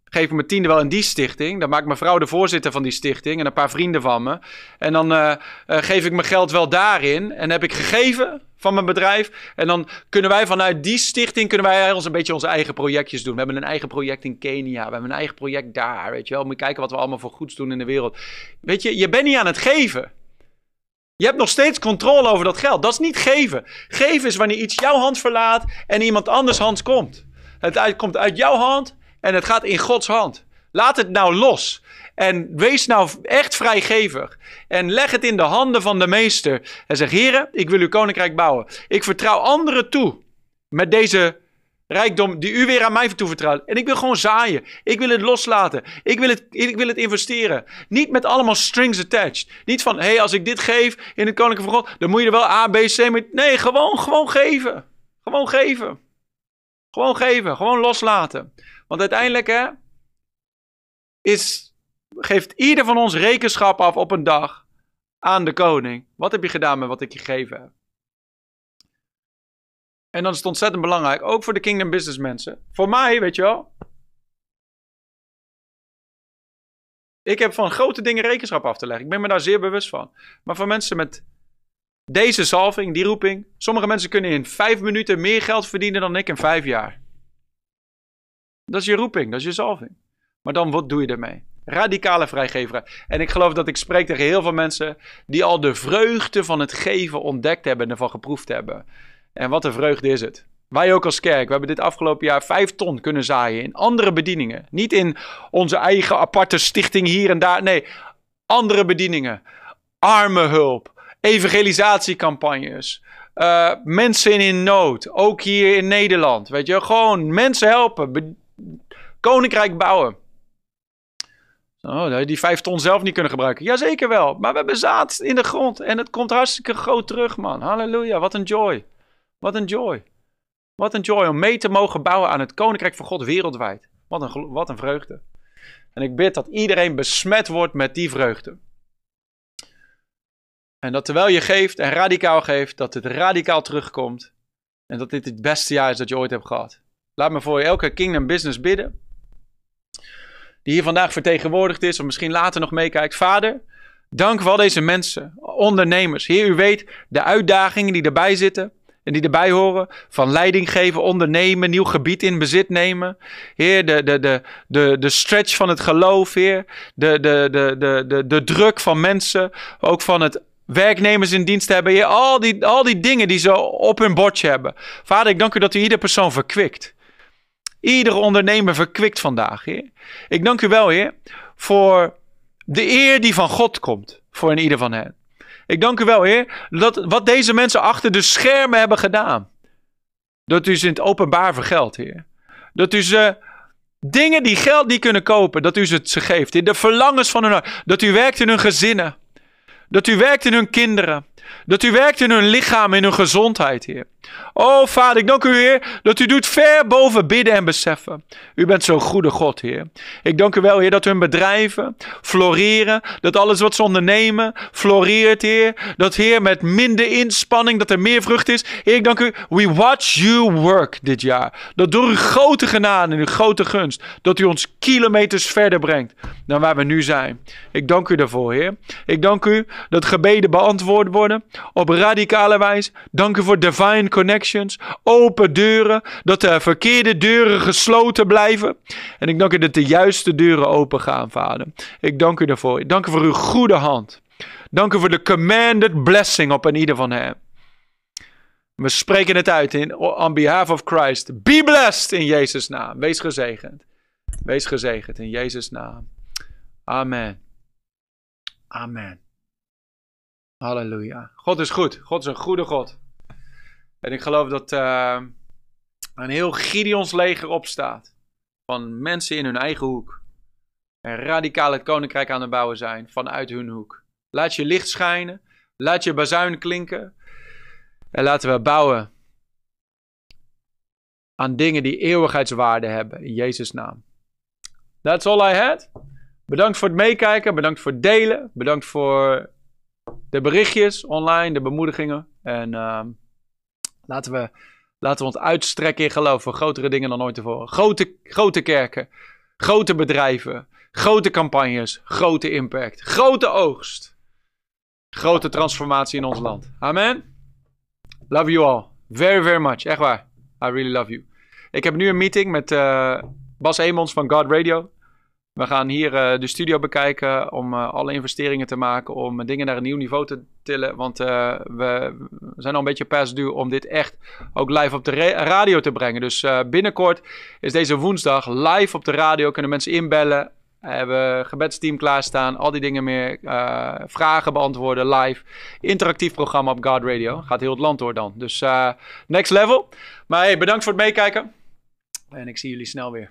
geef ik mijn tiende wel in die stichting. Dan maakt mijn vrouw de voorzitter van die stichting en een paar vrienden van me. En dan uh, geef ik mijn geld wel daarin. En heb ik gegeven van mijn bedrijf. En dan kunnen wij vanuit die stichting kunnen wij ons een beetje onze eigen projectjes doen. We hebben een eigen project in Kenia. We hebben een eigen project daar. Weet je wel. Moet je kijken wat we allemaal voor goeds doen in de wereld. Weet je, je bent niet aan het geven. Je hebt nog steeds controle over dat geld. Dat is niet geven. Geven is wanneer iets jouw hand verlaat en iemand anders hand komt. Het komt uit jouw hand en het gaat in Gods hand. Laat het nou los. En wees nou echt vrijgevig. En leg het in de handen van de meester. En zeg: Heren, ik wil uw koninkrijk bouwen. Ik vertrouw anderen toe met deze rijkdom die u weer aan mij toevertrouwt. En ik wil gewoon zaaien. Ik wil het loslaten. Ik wil het, ik wil het investeren. Niet met allemaal strings attached. Niet van, hé, hey, als ik dit geef in het Koninkrijk van God, dan moet je er wel A, B, C mee... Nee, gewoon, gewoon geven. Gewoon geven. Gewoon geven. Gewoon loslaten. Want uiteindelijk, hè, is, geeft ieder van ons rekenschap af op een dag aan de koning. Wat heb je gedaan met wat ik je gegeven heb? En dan is het ontzettend belangrijk, ook voor de Kingdom Business mensen. Voor mij, weet je wel. Ik heb van grote dingen rekenschap af te leggen. Ik ben me daar zeer bewust van. Maar voor mensen met deze zalving, die roeping. Sommige mensen kunnen in vijf minuten meer geld verdienen dan ik in vijf jaar. Dat is je roeping, dat is je zalving. Maar dan, wat doe je ermee? Radicale vrijgever. En ik geloof dat ik spreek tegen heel veel mensen die al de vreugde van het geven ontdekt hebben en ervan geproefd hebben. En wat een vreugde is het. Wij ook als kerk, we hebben dit afgelopen jaar vijf ton kunnen zaaien in andere bedieningen. Niet in onze eigen aparte stichting hier en daar. Nee, andere bedieningen. Armenhulp, evangelisatiecampagnes, eh, mensen in nood. Ook hier in Nederland. Weet je, gewoon mensen helpen. Koninkrijk bouwen. Oh, die vijf ton zelf niet kunnen gebruiken. Jazeker wel. Maar we hebben zaad in de grond. En het komt hartstikke groot terug, man. Halleluja. Wat een joy. Wat een joy. Wat een joy om mee te mogen bouwen aan het koninkrijk van God wereldwijd. Wat een, wat een vreugde. En ik bid dat iedereen besmet wordt met die vreugde. En dat terwijl je geeft en radicaal geeft, dat het radicaal terugkomt. En dat dit het beste jaar is dat je ooit hebt gehad. Laat me voor elke Kingdom Business bidden. Die hier vandaag vertegenwoordigd is, of misschien later nog meekijkt. Vader, dank voor al deze mensen, ondernemers. Heer, u weet de uitdagingen die erbij zitten. En die erbij horen, van leiding geven, ondernemen, nieuw gebied in bezit nemen. Heer, de, de, de, de, de stretch van het geloof, Heer. De, de, de, de, de, de druk van mensen, ook van het werknemers in dienst hebben. Heer, al die, al die dingen die ze op hun bordje hebben. Vader, ik dank u dat u iedere persoon verkwikt. Iedere ondernemer verkwikt vandaag, Heer. Ik dank u wel, Heer, voor de eer die van God komt voor in ieder van hen. Ik dank u wel, Heer, dat wat deze mensen achter de schermen hebben gedaan. Dat u ze in het openbaar vergeldt, Heer. Dat u ze dingen die geld niet kunnen kopen, dat u ze, ze geeft. Heer. De verlangens van hun hart. Dat u werkt in hun gezinnen. Dat u werkt in hun kinderen. Dat u werkt in hun lichaam, in hun gezondheid, Heer. Oh, Vader, ik dank u, Heer, dat u doet ver boven bidden en beseffen. U bent zo'n goede God, Heer. Ik dank u wel, Heer, dat hun bedrijven floreren. Dat alles wat ze ondernemen floreert, Heer. Dat, Heer, met minder inspanning, dat er meer vrucht is. Heer, ik dank u. We watch you work dit jaar. Dat door uw grote genade en uw grote gunst, dat u ons kilometers verder brengt dan waar we nu zijn. Ik dank u daarvoor, Heer. Ik dank u dat gebeden beantwoord worden op radicale wijze. Dank u voor divine connections, open deuren, dat de verkeerde deuren gesloten blijven. En ik dank u dat de juiste deuren open gaan, Vader. Ik dank u daarvoor. Ik dank u voor uw goede hand. Dank u voor de commanded blessing op een ieder van hen. We spreken het uit in, on behalf of Christ. Be blessed in Jezus' naam. Wees gezegend. Wees gezegend in Jezus' naam. Amen. Amen. Halleluja. God is goed. God is een goede God. En ik geloof dat uh, een heel Gideons leger opstaat. Van mensen in hun eigen hoek. En radicaal het koninkrijk aan het bouwen zijn vanuit hun hoek. Laat je licht schijnen. Laat je bazuin klinken. En laten we bouwen aan dingen die eeuwigheidswaarde hebben. In Jezus' naam. That's all I had. Bedankt voor het meekijken. Bedankt voor het delen. Bedankt voor de berichtjes online, de bemoedigingen. En uh, laten, we, laten we ons uitstrekken in geloof voor grotere dingen dan ooit tevoren. Grote, grote kerken, grote bedrijven, grote campagnes, grote impact, grote oogst. Grote transformatie in ons land. Amen. Love you all. Very, very much. Echt waar. I really love you. Ik heb nu een meeting met uh, Bas Emons van God Radio. We gaan hier uh, de studio bekijken om uh, alle investeringen te maken, om dingen naar een nieuw niveau te tillen. Want uh, we zijn al een beetje past due om dit echt ook live op de radio te brengen. Dus binnenkort is deze woensdag live op de radio. Kunnen mensen inbellen. We hebben gebedsteam klaarstaan. Al die dingen meer. vragen beantwoorden live. Interactief programma op God Radio. Gaat heel het land door dan. Dus next level. Maar hey, bedankt voor het meekijken. En ik zie jullie snel weer.